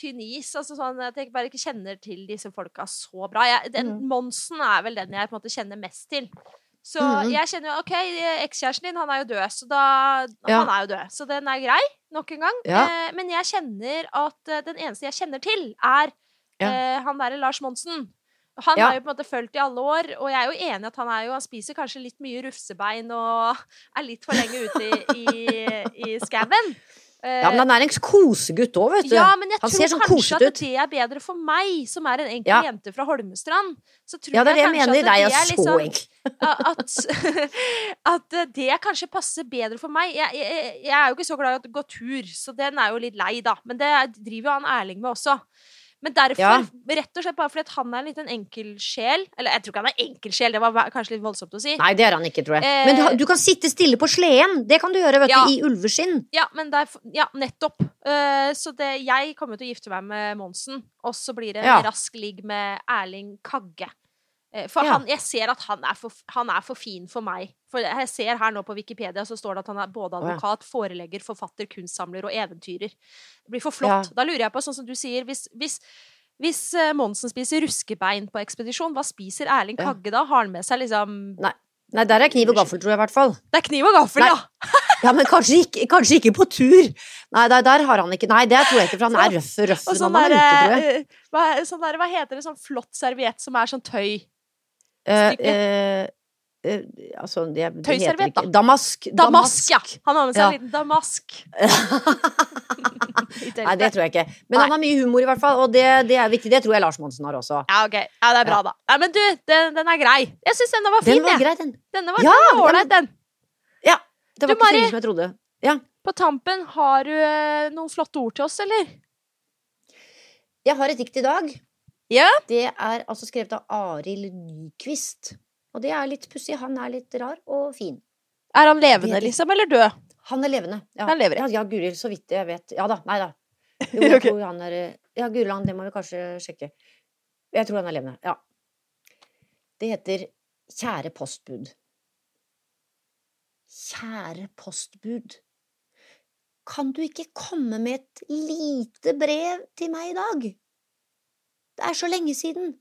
tynn is. Altså sånn at jeg bare ikke kjenner til disse folka så bra. Jeg, den mm. Monsen er vel den jeg på en måte kjenner mest til. Så mm. jeg kjenner jo OK, ekskjæresten din, han er jo død, så da Ja. Han er jo død. Så den er grei, nok en gang. Ja. Eh, men jeg kjenner at eh, den eneste jeg kjenner til, er Ja. eh, han derre Lars Monsen. Han Ja. har jo på en måte fulgt i alle år, og jeg er jo enig at han er jo Han spiser kanskje litt mye rufsebein og er litt for lenge ute i, i, i skauen. Eh, Ja, men han er en kosegutt òg, vet du. ja, men jeg Han tror sånn kanskje at det er bedre for meg, som er en enkel Ja. jente fra Holmestrand. Så tror Ja, det er det jeg jeg mener. Nei, jeg er så sånn- enkel. at, at det kanskje passer bedre for meg. Jeg, jeg, jeg er jo ikke så glad i å gå tur, så den er jo litt lei, da. Men det driver jo han Erling med også. Men derfor, Ja. rett og slett bare fordi han er litt en enkel sjel Eller jeg tror ikke han er enkel sjel, det var kanskje litt voldsomt å si. Nei, det er han ikke, tror jeg. Eh, Men du, kan sitte stille på sleden. Det kan du gjøre, vet Ja. du, i ulveskinn. Ja, men det er, ja, nettopp. Uh, så det, jeg kommer til å gifte meg med Monsen, og så blir det en Ja. rask ligg med Erling Kagge. Eh, for Ja. han, jeg ser at han er, for, han er for fin for meg. For jeg ser her nå på Wikipedia så står det at han er både advokat, forelegger, forfatter, kunstsamler og eventyrer. Det blir for flott. Da lurer jeg på, sånn som du sier, hvis, hvis, hvis eh, Monsen spiser ruskebein på ekspedisjon, hva spiser Erling Kagge da? Har han med seg liksom Nei, der er kniv og gaffel, tror jeg i hvert fall. Det er kniv og gaffel, Nei. ja! Ja, men kanskje ikke, kanskje ikke på tur. Nei, der, der har han ikke Nei, det tror jeg ikke, for han er røff, røff Og når sånn han er ute, tror jeg. hva, sånn der, hva heter det, sånn flott serviett som er sånn tøy? Eh, stykke. eh, eh, altså, det, det Tøyserviett, da. Damask. Damask, ja! Han har med seg Ja. en liten damask. Nei, det tror jeg ikke. Men Nei. han har mye humor, i hvert fall, og det, det er viktig. Det tror jeg Lars Monsen har også. Ja, ok. Ja, det er bra, da. Nei, men du, den, den er grei. Jeg syns denne var fin, Den var grei, den. Denne var Ja, den ja. Det var Du, ikke så Mari. som jeg trodde. På tampen, har du eh, noen flotte ord til oss, eller? Jeg har et dikt i dag. Ja. Det er altså skrevet av Arild Nyquist. Og det er litt pussig. Han er litt rar og fin. Er han levende, liksom, eller død? Han er levende. Ja, Han lever, ja. ja, Guri, så vidt jeg vet. Ja da. Nei da. Jo, jeg tror han er Ja, Guriland, det må vi kanskje sjekke. Jeg tror han er levende. Ja. Det heter Kjære postbud. Kjære postbud. Kan du ikke komme med et lite brev til meg i dag? Det er så lenge siden.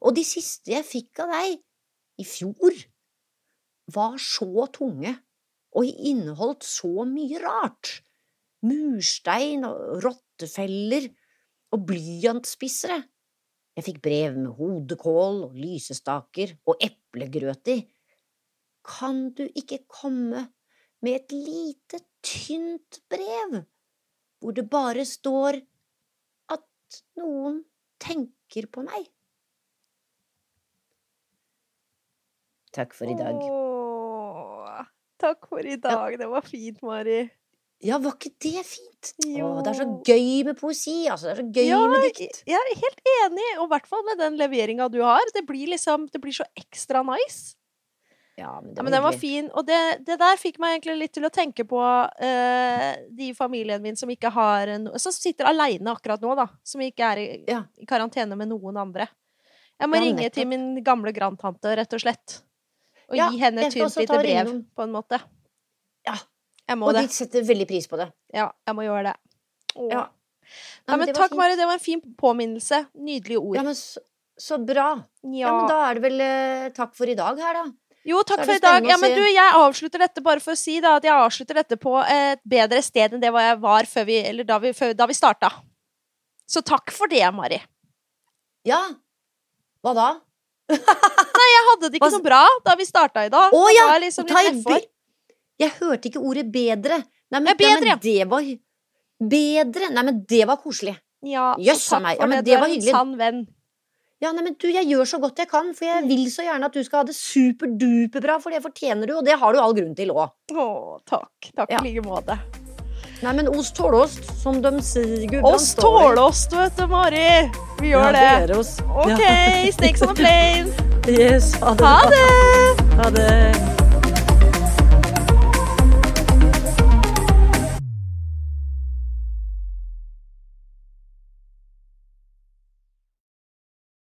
Og de siste jeg fikk av deg, i fjor, var så tunge og inneholdt så mye rart. Murstein og rottefeller og blyantspissere. Jeg fikk brev med hodekål og lysestaker og eplegrøt i. Kan du ikke komme med et lite, tynt brev, hvor det bare står at noen tenker på meg? Takk for i dag. Åh, takk for i dag. Det var fint, Mari. Ja, var ikke det fint? Jo. Å, det er så gøy med poesi, altså. Det er så gøy Ja, med dikt. Jeg er helt enig, og i hvert fall med den leveringa du har. Det blir liksom, det blir så ekstra nice. Ja, men det Ja, var men den var fin, og det, det der fikk meg egentlig litt til å tenke på uh, de i familien min som ikke har en Som sitter aleine akkurat nå, da. Som ikke er i, Ja. i karantene med noen andre. Jeg må Ja, ringe til min gamle grandtante, rett og slett. Og Ja, gi henne et tynt lite brev, innom. på en måte. Ja. Jeg må Og det. de setter veldig pris på det. Ja, jeg må gjøre det. Åh. Ja. Nei, men men takk. Mari. Det var en fin påminnelse. Nydelige ord. Ja, men så, så bra. Ja. Ja. men da er det vel eh, takk for i dag her, da. Jo, takk for i dag. Ja, men du, jeg avslutter dette bare for å si da, at jeg avslutter dette på et bedre sted enn det jeg var vi, eller da vi, før, da vi starta. Så takk for det, Mari. Ja. Hva da? Nei, Jeg hadde det ikke Hva- så bra da vi starta i dag. Å ja! jeg liksom ta i be- Jeg hørte ikke ordet bedre. Nei, men, Ja, bedre, nei, men det var Bedre. Nei, men det var koselig. Ja, Jøss, takk meg. for Ja, men det. det var hyggelig. Ja, nei, men du, jeg gjør så godt jeg kan, for jeg vil så gjerne at du skal ha det superduperbra, for det fortjener du, og det har du all grunn til òg. Å, takk. Takk Ja. like måte. Nei, men ost tåleost, som de sier, Gudbrand Oss tåler oss, du vet du, Mari. Vi gjør det. Oss. OK, snakes on a plane. Yes, ha det. Ha det! Ha det.